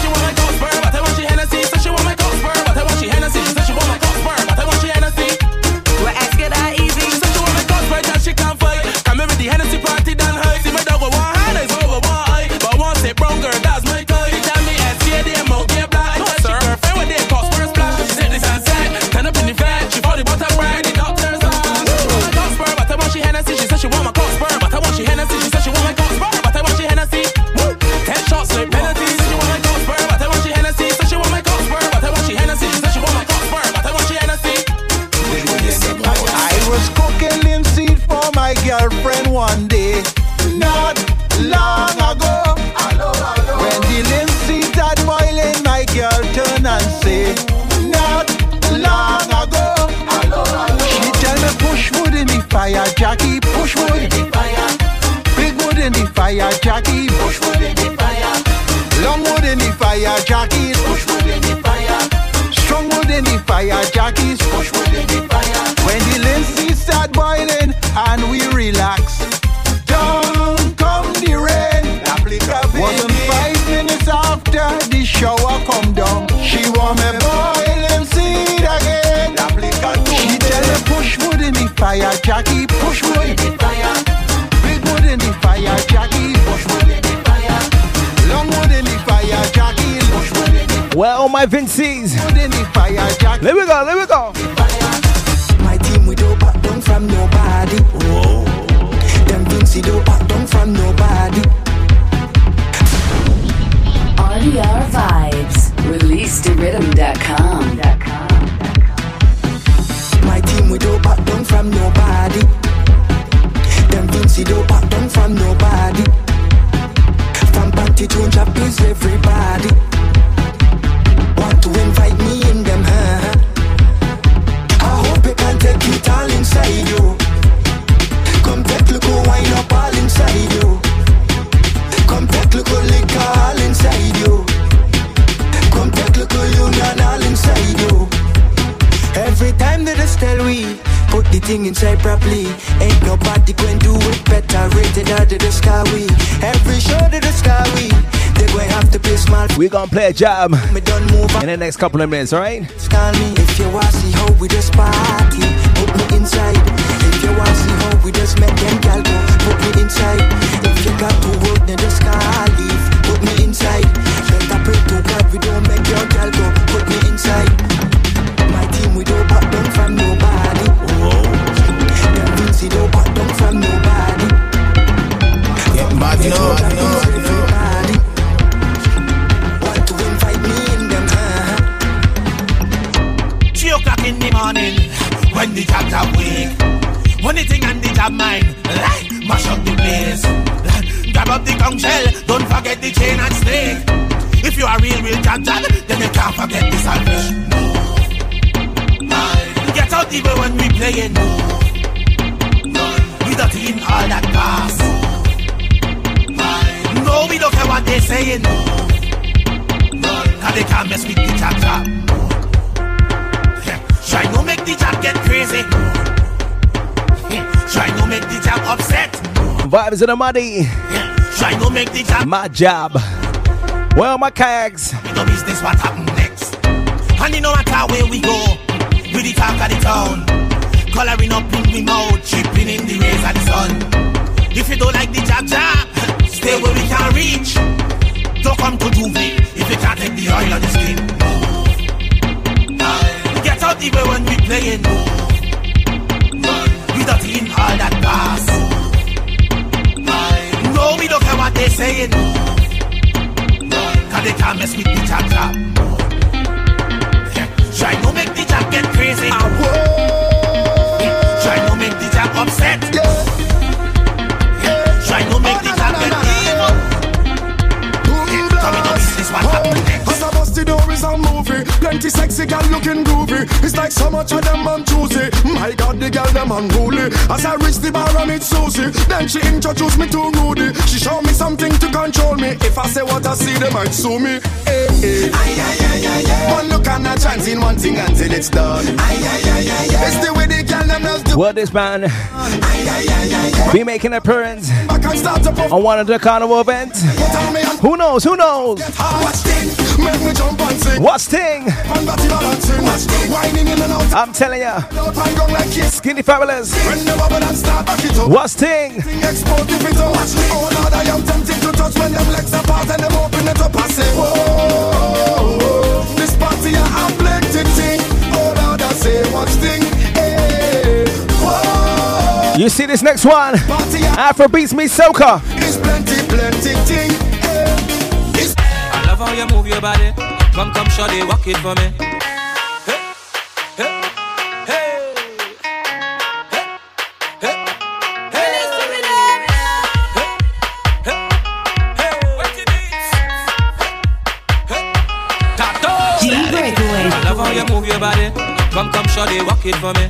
one day, not long ago. When the linseed started boiling, my girl turned and say, not long ago. She tell me push wood in the fire, Jackie, push wood in the fire. Big wood in the fire, Jackie, push wood in the fire. Long wood in the fire, Jackie, push wood in the fire. Strong wood in the fire, Jackie's push wood in the fire. Wood in the well, all my Vincies. wood in the fire, Jackie. Let me go, let me go. Properly. Ain't nobody going to do it better. Rated out the sky we. Every show to the sky we. They going have to pay small. We gonna play a jam Me done move in the next couple of minutes, alright? Call me if you want see how we just party. Put me inside. If you want see how we just make them gal go. Put me inside. If you got to work, then just call leave. Put me inside. Better pray to God we don't make your gal go. Put me inside. Morning, when the jobs are weak. Only thing on the job mind, like mash up the place. Grab up the conch shell, don't forget the chain and snake. If you are real, real jab jab, then you can't forget the salvation. Get out even when we playing. We don't in all that gas. No, we don't care what they saying. Cause they can't mess with the jab jab. Try no make the job get crazy. Try no make the job upset. Vibes in the money. Try no make the job. My job. Well, my cags. We no business what happen next. And it no matter where we go, we the talk of the town. Coloring up in the mouth, tripping in the rays of the sun. If you don't like the jab jab, stay where we can reach. Don't come to J'ouvert if you can't take the oil on the skin. Get out even when we playing. We don't in all that gas. No, we don't care what they saying. Cause they can't mess with the jab jab. Try no make the jab get crazy. Try I bust the door is a movie Plenty sexy gal looking groovy It's like so much of them on Tuesday My God, the gal them unruly As I reach the bar I meet Susie Then she introduced me to Rudy She showed me something to control me If I say what I see, they might sue me eh, eh. hey, hey. Aye, aye, aye, aye, aye. One look and a chance in one thing until it's done aye, aye, aye, aye, aye. It's the way the gal them does do Well, this man aye, aye, aye, aye, aye. be making an appearance Back and start to perform on one of the carnival events. Tell me and Who knows? Who knows? Make me jump and sing What's Sting? And body balancing Watch thing, whining in and out I'm telling ya. Out and gone like kiss Skinny Fabulous. When the bubble and start back it up What's? Thing export if it up Watch me Oh Lord I am tempted to touch When them legs apart and them open it up I say whoa This party a aplectic thing Oh Lord I say watch thing eh, You see this next one? Afro beats me soca. It's plenty plenty thing I love how you move your body. Come, come, shawty, walk it for me. I love how you move your body. Come, come, shawty, walk it for me.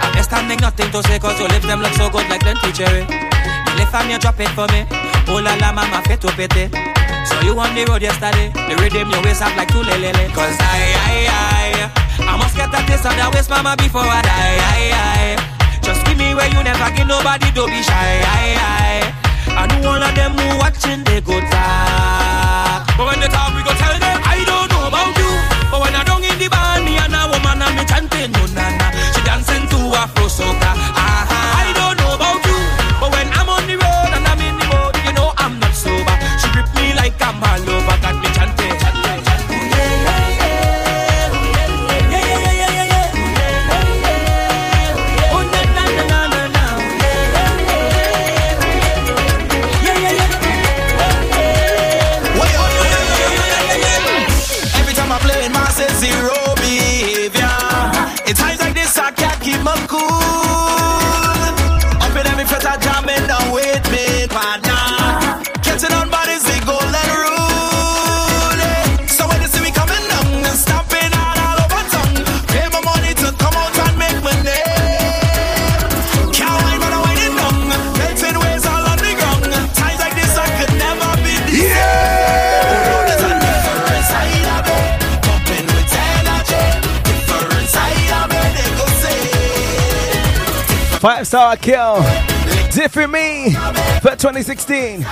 I'm just standing nothing to say cause your lips them look so good like plenty cherry. You lift and you drop it for me. Oh la la mama fit to pity. So you on the road yesterday. The rhythm your waist up like two lele. Cause I, I, I, I must get a taste of that waist mama before I die. I, I. Just give me where you never give nobody, don't be shy. I, I. I know all of them who watching they go talk. But when they talk, we go tell them I don't know about you. But when I don't in the band, me and a woman and me chanting no na na. She dancing to Afro soca. Aha. Me like I'm That's how kill. Different me for 2016.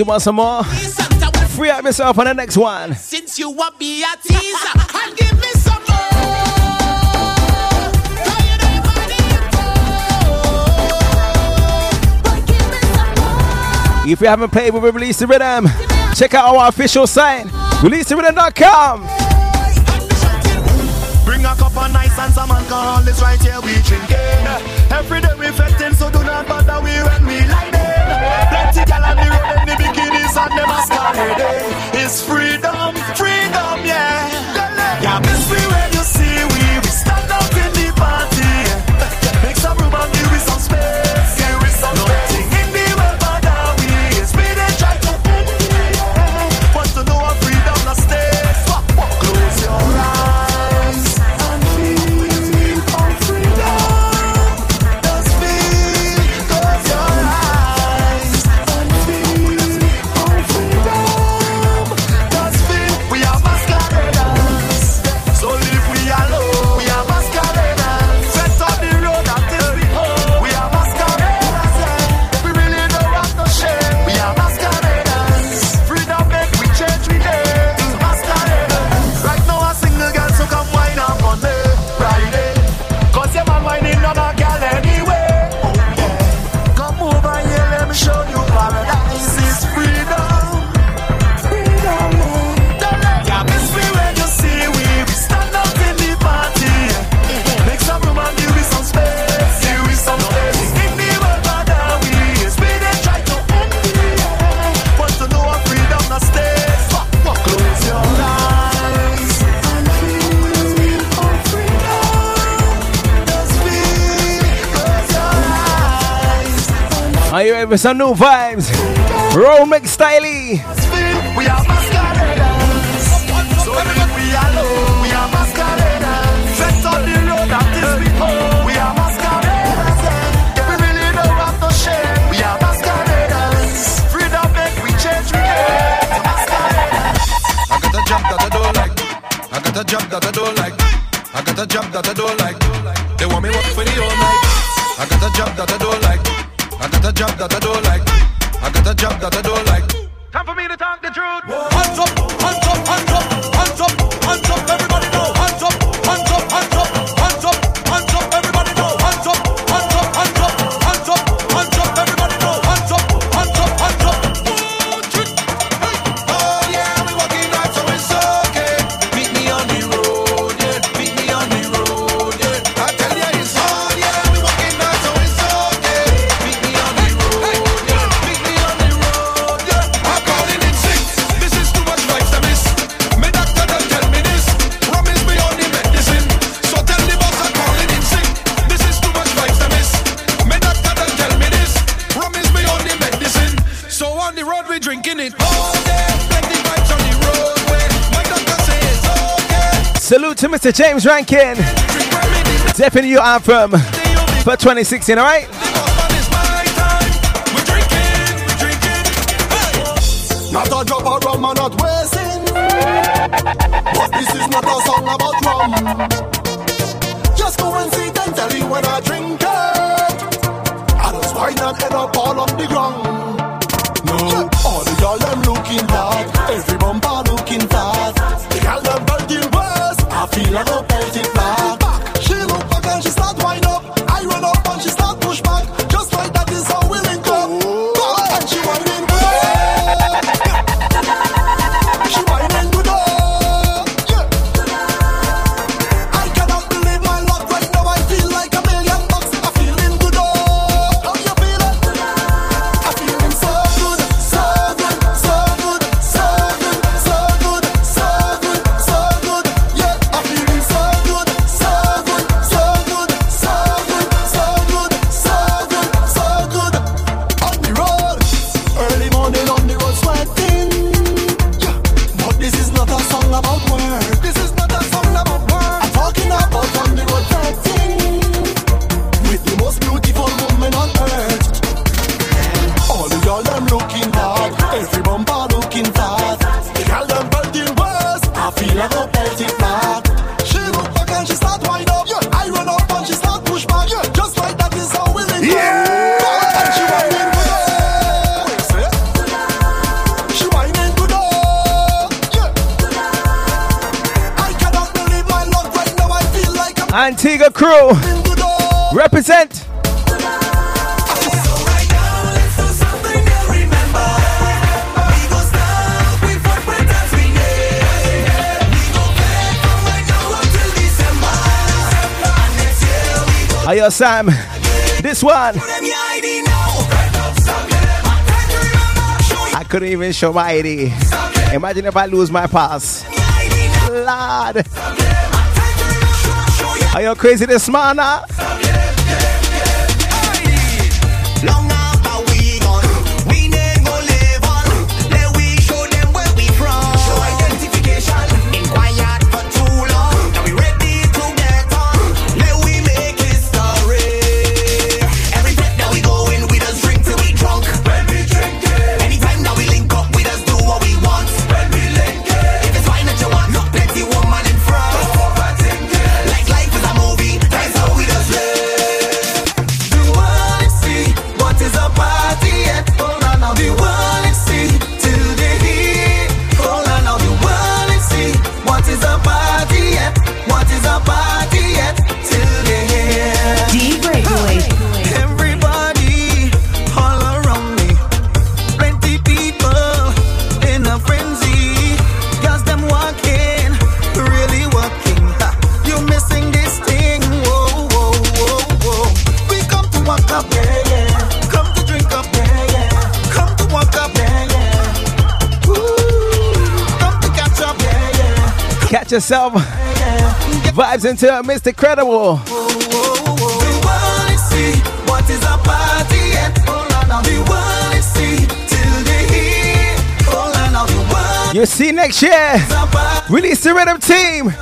You want some more? Free up yourself on the next one. Since you want be a teaser, and give me some more. If you haven't played with Release the Rhythm, check out our official site, releasetherhythm.com. Bring a cup of nice and some alcohol, it's right here we drink. Every day we're fetting, so do not bother We're we and. It's freedom, freedom. give us some new vibes. Romex Stiley. We are masqueraders. So we are. We are masqueraders. Set on the road of this people. We are masqueraders. We really don't have no shame. We are masqueraders. Freedom make we change. We I got a job that I don't like. I got a job that I don't like. I got a job that I don't like. They want me work for the whole night. I got a job that Mr. James Rankin. Depping you anthem for 2016, alright? Not a drop of rum, I'm not wasting. But this is not a song about rum. Just go and tell you when I drink it. I don't and head up all on the ground. lo hago crew. Represent. Ayo Sam, this one. I couldn't even show my ID. Imagine if I lose my pass. Lord. Are you crazy this man? Huh? Yourself *laughs* vibes into Mr. Credible. You see next year. Release the rhythm team.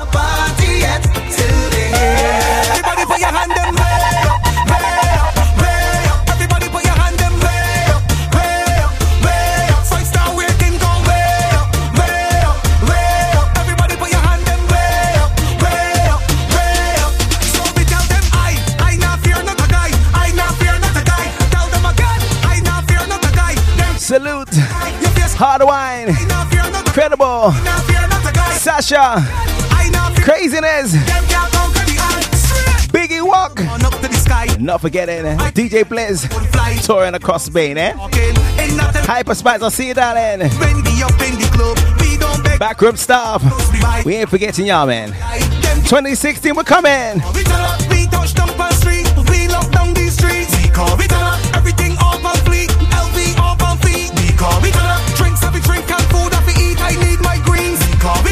Sasha, Craziness, Biggie Walk. Not forgetting eh? DJ Blizz touring across Spain, eh? Hyper Spice, I'll see you, darling. Backroom staff, we ain't forgetting y'all, man. 2016, we're coming.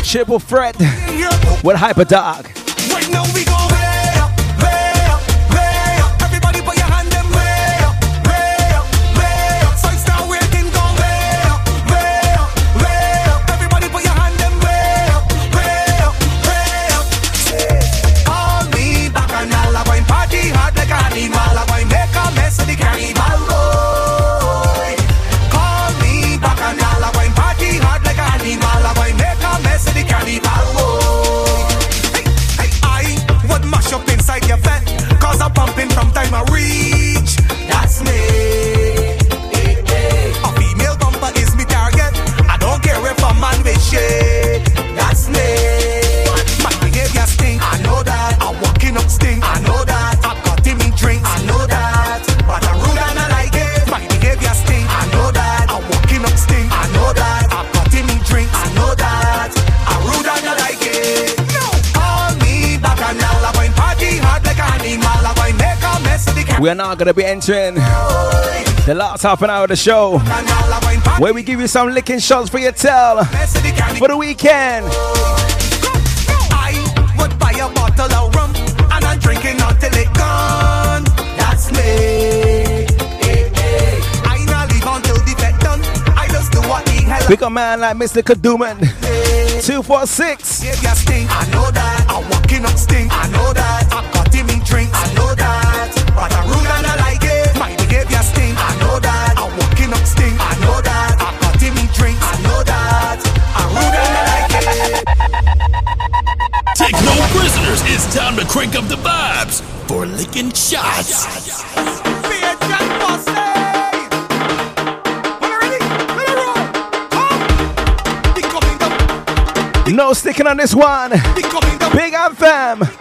Triple Threat with Hyperdog. We are now going to be entering the last half an hour of the show where we give you some licking shots for your tail for the weekend. I would buy a bottle of rum and I'm drinking until it gone. That's me. I not leave until the done. I just do what. Pick a man like Mr. Kaduman. 246. I know that. I'm walking up Stink. I know that. it's time to crank up the vibes for Licking Shots. No sticking on this one. Big and fam.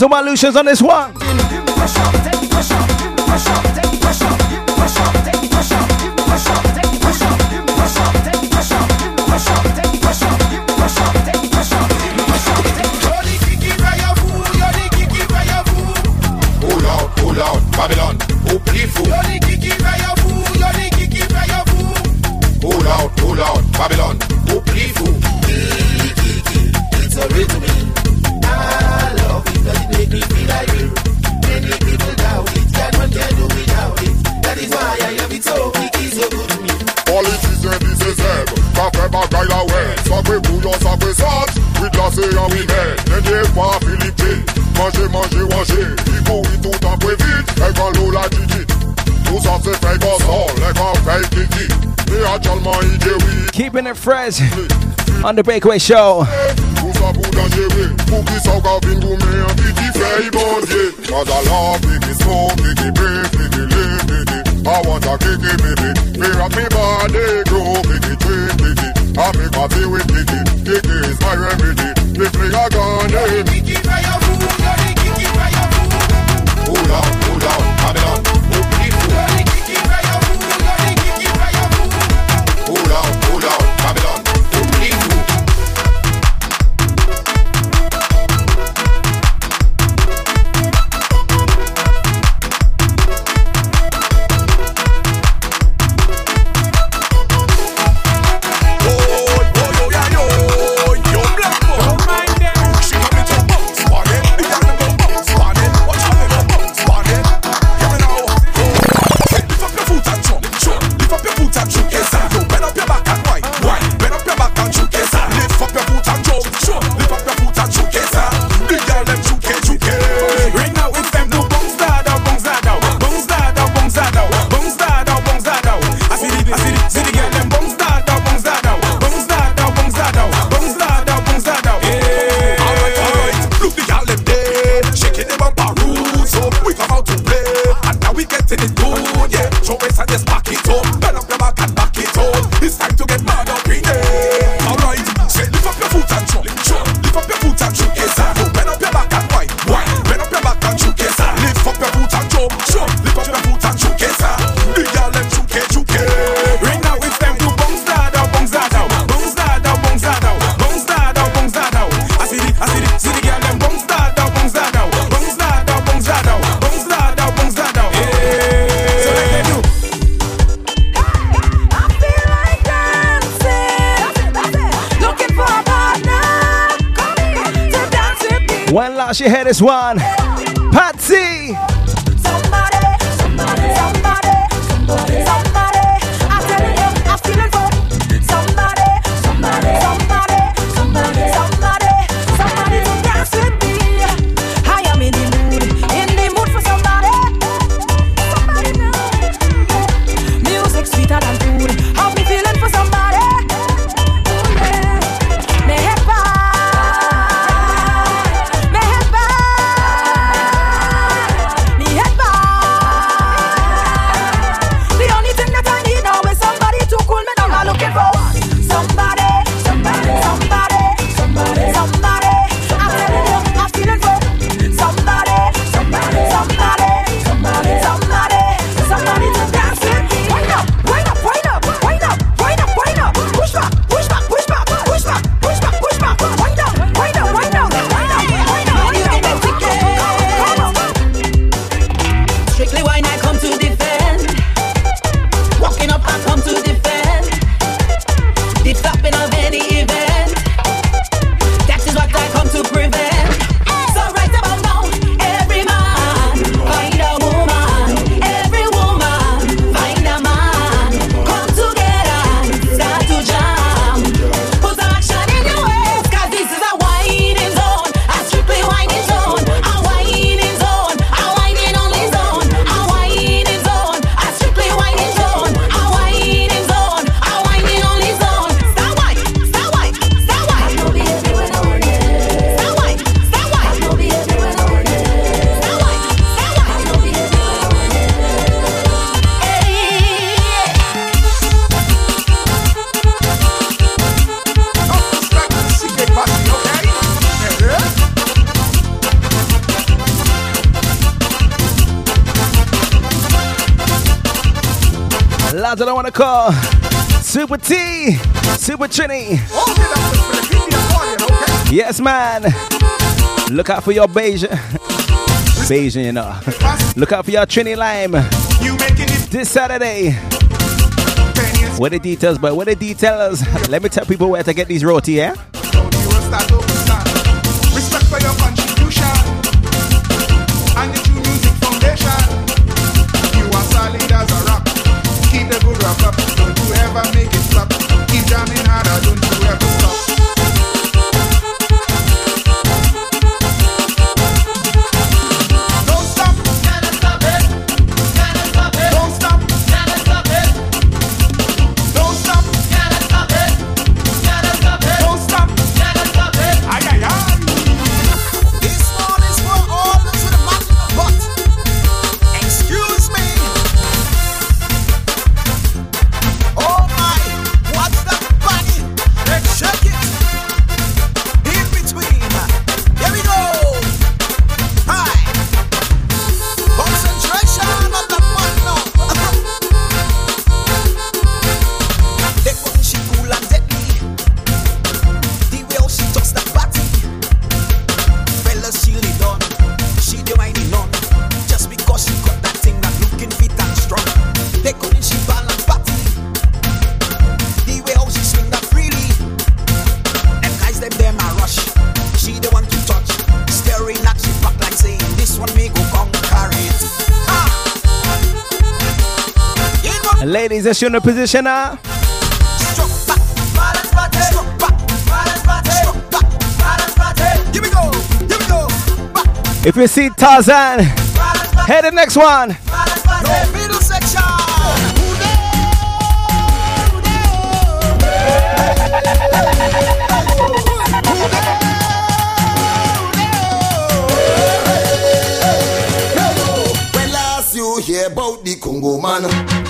some more on this one. and Fres on the Breakaway Show. I want a baby, me me body, grow. I make a with is my remedy. Me a gun, One last, you hear this one. Patsy! Somebody, somebody, somebody, Monica, Super T, Super Trini. Yes, man. Look out for your beige. beige, you uh, know. Look out for your Trini Lime. This Saturday. What the details, but what the details? Let me tell people where to get these roti, yeah? Ladies, that's the position now. If you see Tarzan, head the next one. Congo man.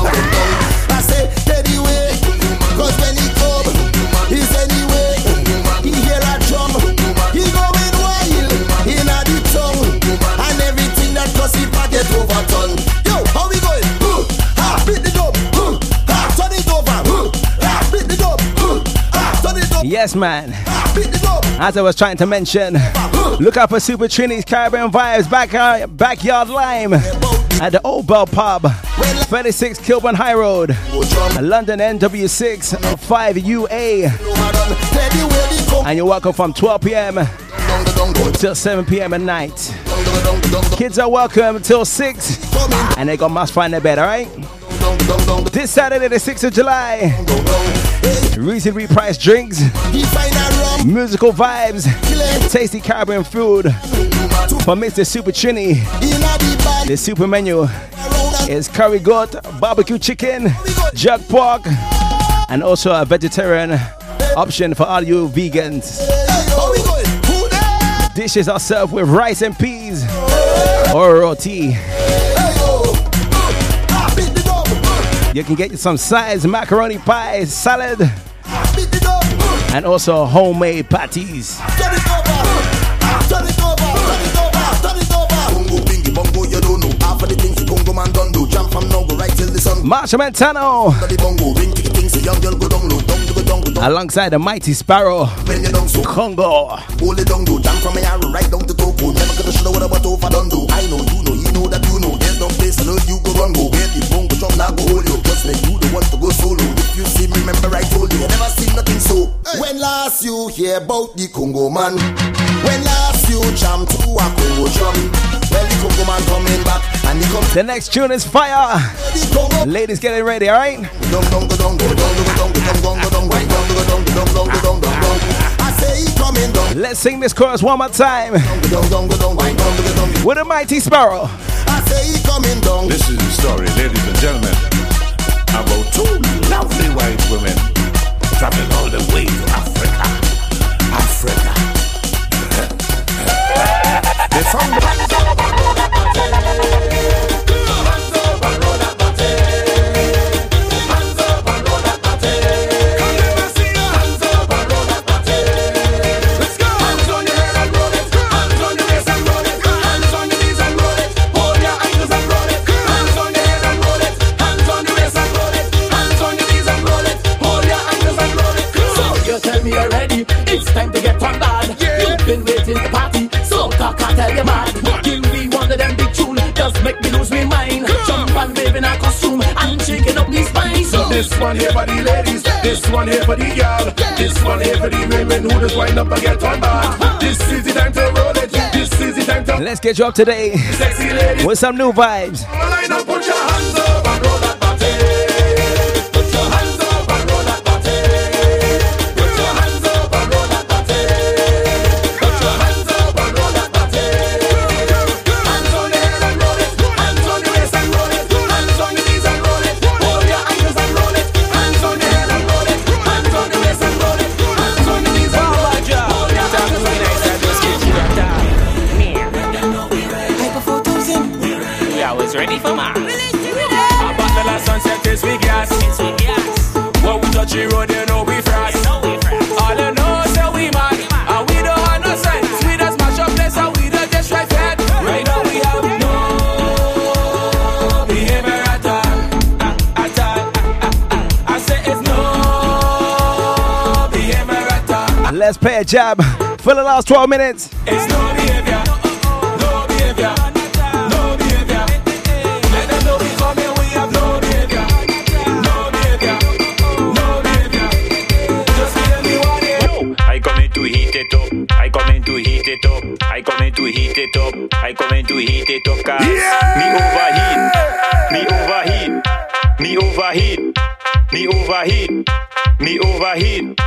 Yes, man. As I was trying to mention, look out for Super Trinity's Caribbean Vibes back, uh, Backyard Lime at the Old Bell Pub, 36 Kilburn High Road, London NW6 5UA. And you're welcome from 12 p.m. till 7 p.m. at night. Kids are welcome till 6 and they gonna must find their bed, alright? This Saturday, the 6th of July recently priced drinks, musical vibes, tasty Caribbean food for Mr. Super Trini. The super menu is curry goat, barbecue chicken, jerk pork, and also a vegetarian option for all you vegans. Dishes are served with rice and peas or roti. You can get you some sides, macaroni pie, salad, and also homemade patties. Machel Montano alongside the mighty Sparrow Congo. It down, do jam from my arrow right down to Topo. Never have should what about over done do. I know you know, you know that you know. Know you go run go. Where the bongo drum now go hold you. Just like you the one to go solo. If you see me, remember I told you. Never seen nothing so. When last you hear about the Congo man? When last you jam to a Congo drum? Well, the Congo man coming back and he come. The next tune is fire. Ladies, getting ready, all right? Let's sing this chorus one more time. With a mighty sparrow. This is the story, ladies and gentlemen, about two lovely white women traveling all the way to Africa. Africa. *laughs* they found this one here for the ladies, this one here for the girl, this one here for the women who just wind up and get on bad. This is the time to roll it, this is the time to Let's get you up today with some new vibes. Ready for man. A bottle of sunset is we gas. When we touch the road, you know we frost. All you know is that we mad, and we don't have no sense. We just mash up place and we don't just right fed. Right now we have no behavior at all, at all. I say it's no behavior at all. Let's pay a jab for the last 12 minutes. It's heat it up. Cause me overheat. Me overheat. Me overheat. Me overheat. Me overheat.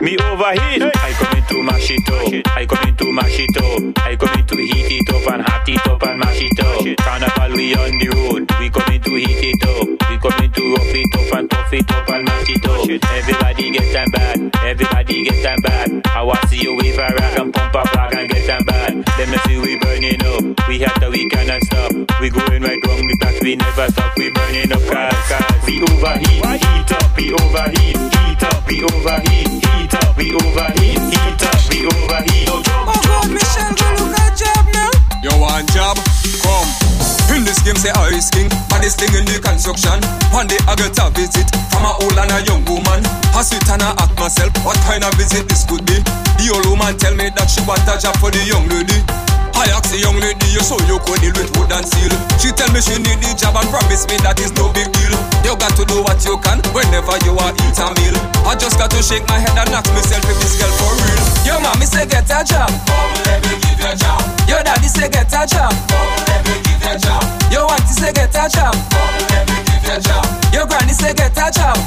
Me overheat. I come in to mash it up. I come in to mash it up. I come in to heat it up and hot it up and mash it up. Carnival we on the road. We come in to heat it up. We come in to rough it up and tough it up and mash it up. Everybody get them bad. Everybody get them bad. I want to see you wave a rag and pump a flag and get them bad. Let me see we. We had the we cannot stop. We going right wrong because we never stop. We burning up cause, cause we overheat. Heat up, we overheat. Heat up, we overheat. Them say ice king, baddest thing in the construction. One day I get a visit from a old and a young woman. I sit and I ask myself, what kind of visit this could be? The old woman tell me that she want a job for the young lady. I ask the young lady, you so you could deal with wood and steel. She tell me she need the job and promise me that it's no big deal. You got to do what you can whenever you are eat a meal. I just got to shake my head and ask myself if this girl for real. Your mommy say get a job. Oh, let me give you a job. Your daddy say get a job. Oh, let me a job. Your auntie say get a job. A job. Your granny say get a job.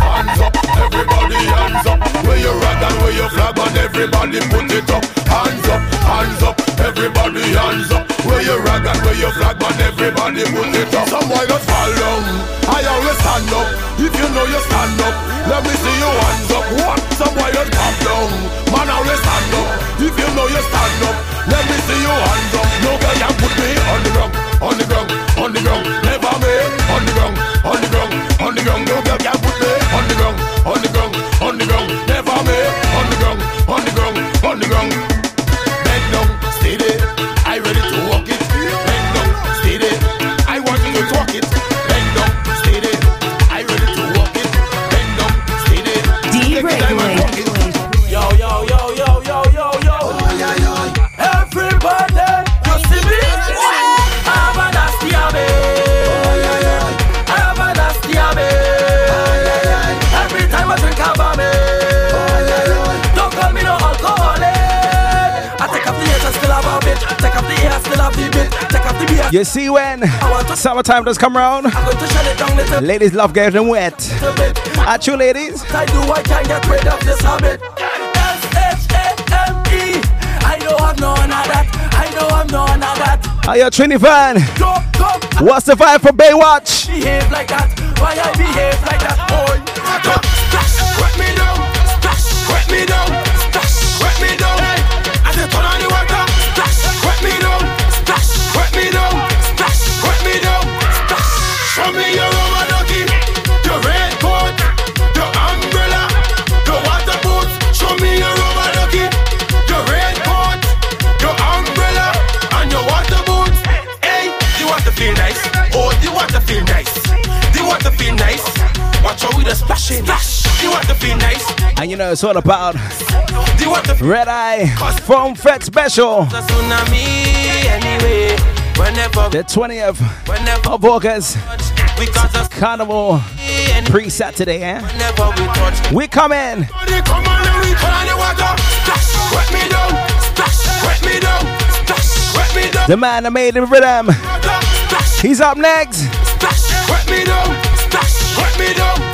Hands up, everybody hands up. Where you rag and where you flag and everybody put it up. Hands up, hands up, everybody hands up. Where you rag and where you flag and everybody put it up. Some boy just fall down. I always stand up. If you know you stand up, let me see you hands up. What? Some boy just pop down. Man always stand up. If you know you stand up, let me see you hands up. No girl can put me on the ground, on the ground, on the ground. See when summertime does come around, ladies love getting wet. At you, ladies? I do, I can't get rid of this habit. S-H-A-M-E. I know I'm none of that. I know I'm none of that. Are you Trini fan? Go, go. What's the vibe for Baywatch? Behave like that. Why I behave like that? Boy. Splash, me down. Splash, me down. Me down. The splashing. Splash. You want to feel nice? And you know it's all about You want to Red Eye Foam Fete Special. the tsunami anyway. Whenever, The 20th whenever of August. we cause a Carnival pre Saturday, eh? we. We. Come on, and we turn on the water. Splash, wet me down. Splash, me down. Splash, me down. The man that made the rhythm. He's up next. splash, wet me down. Splash, wet me down.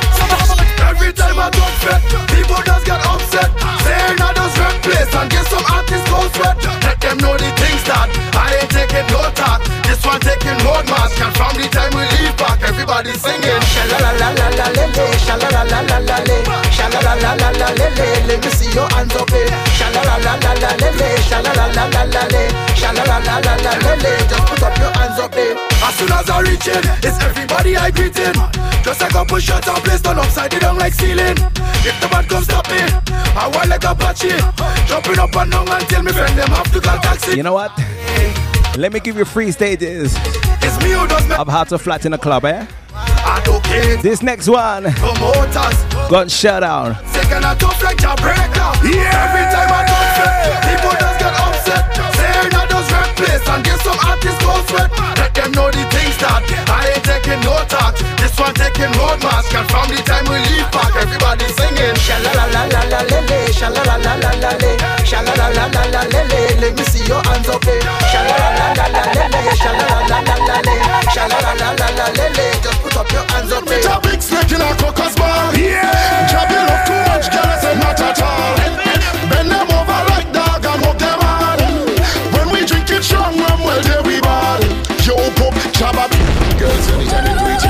Time I don't sweat, people just get upset. Saying I just rep place and get some artists go sweat. Let them know the things that I ain't taking no talk. This one taking road mask, and from the time we leave back, everybody singing. Shala la la la la le le, shala la la la la le, shala la la la la le le. Let me see your hands up, eh. Shala la la la la le le, shala la la la la le, shala la la la la le le. Just put up your hands up, eh. As soon as I reach in, it's everybody I greet in. Just a couple shots and place done upside it down like ceiling. If the bad come stop me, I want like Apache. Jumping up and down until me friend them have to call taxi. You know what? Let me give you three stages It's me who does me. of how to flatten a club, eh? Don't. This next one Promoters, got shut down. second I tough like Jawbreaker. Yeah. Every time I it, people just get upset. Place and get some artists go sweat. Let them know the things that I ain't taking no talk. This one taking road mask and from the time we leave back, everybody singing. Shala la la la la le le, shala la la la la le, shala la la la la le le. Let me see your hands up, eh. Shala la la la le le, shala la la la la le, shala la la la la le le. Just put up your hands up, eh. With a big snake in a crocus bar. Yeah. You love too much, girl, I say not at all.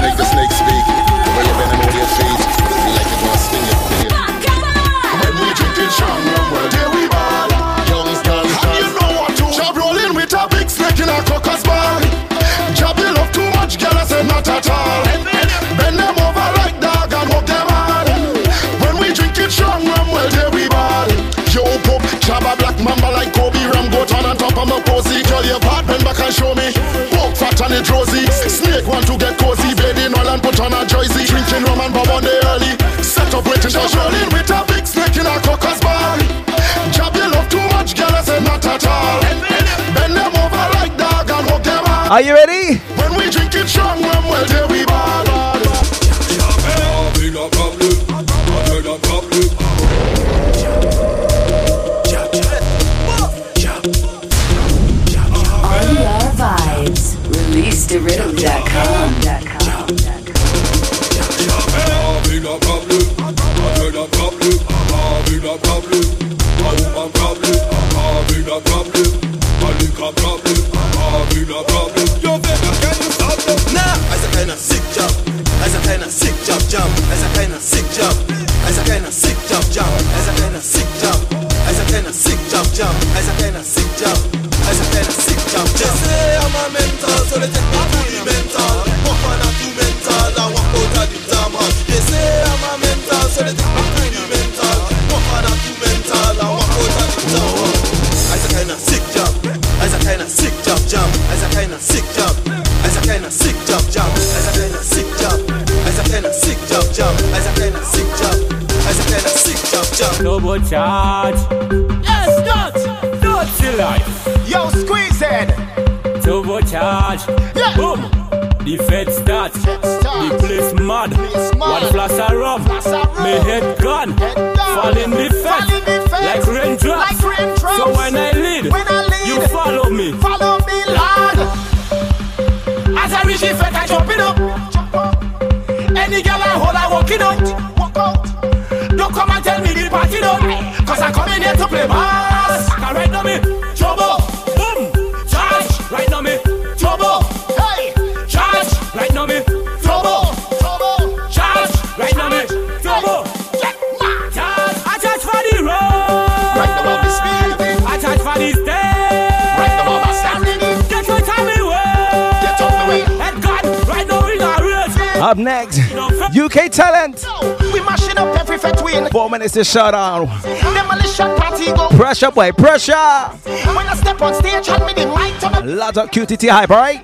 you over your feet, like sting your feet. When we drinking strong well, there we ball. Youngstown, and you know what to. Rolling with a big snake in a love too much, girl, I not at all. Over like dog and hard. When we strong well, there we ball. Yo, pop, job a black mamba like Kobe Ram. On top of my posy. Your back and show me. Poke fat and it rosy. Are you ready? When we drink it strong, there we charge. Yes, nuts, nuts life. Yo, squeeze it. Turbocharge. Yeah. Boom. The fete start, The place mad. One flash of rum. My head gone. Fall in the fete. Like raindrops. Like raindrops. So when I, lead, when I lead, you follow me. Follow me, lad. As I reach the fete, I jump it up. Any girl I hold, I walk it up. to play bass. Cause right now me trouble, boom, charge. Right now me trouble, hey, charge. Right now me trouble, trouble, charge. Right now me trouble. Charge, I charge for the road. Right now I'm speeding. I charge for this day. Up next, UK talent between. Four minutes to shut down. Demolition party go. Pressure, boy, pressure. When I step on stage, hand me the mic to my. Lot of QTT hype, right?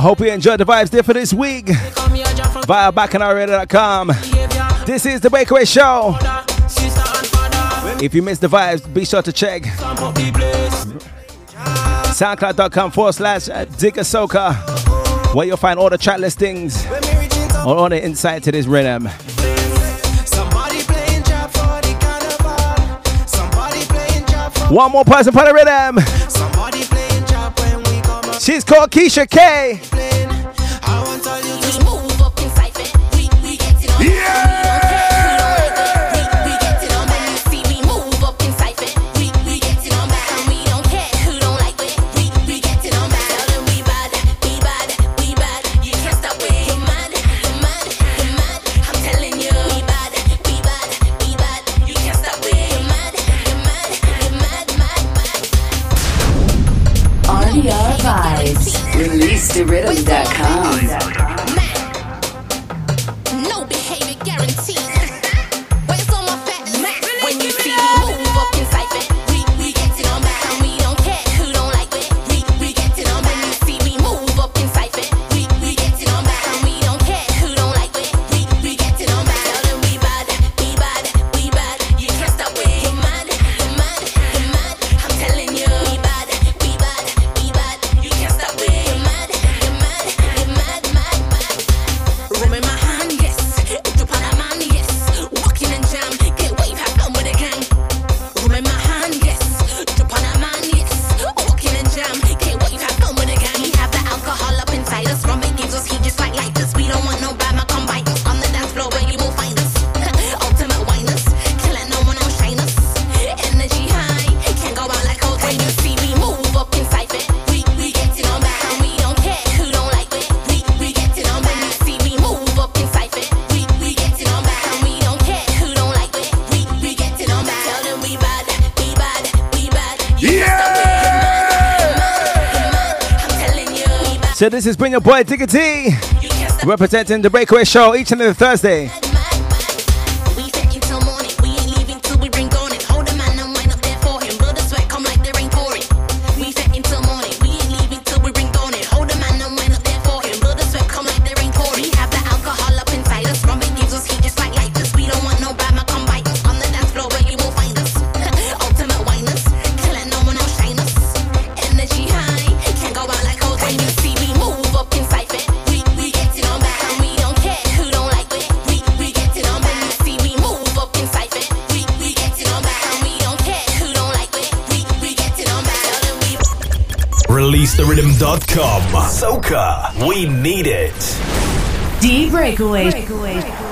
I hope you enjoyed the vibes there for this week via bacchanalradio.com. This is the Breakaway Show. If you missed the vibes, be sure to check soundcloud.com forward slash Digger Soka, where you'll find all the track listings or all the insight to this rhythm. One more person for the rhythm. She's called Keisha K. This has been your boy Digger T, representing the Breakaway Show each and every Thursday. releasetherhythm.com. Soca, we need it. D Breakaway. Breakaway.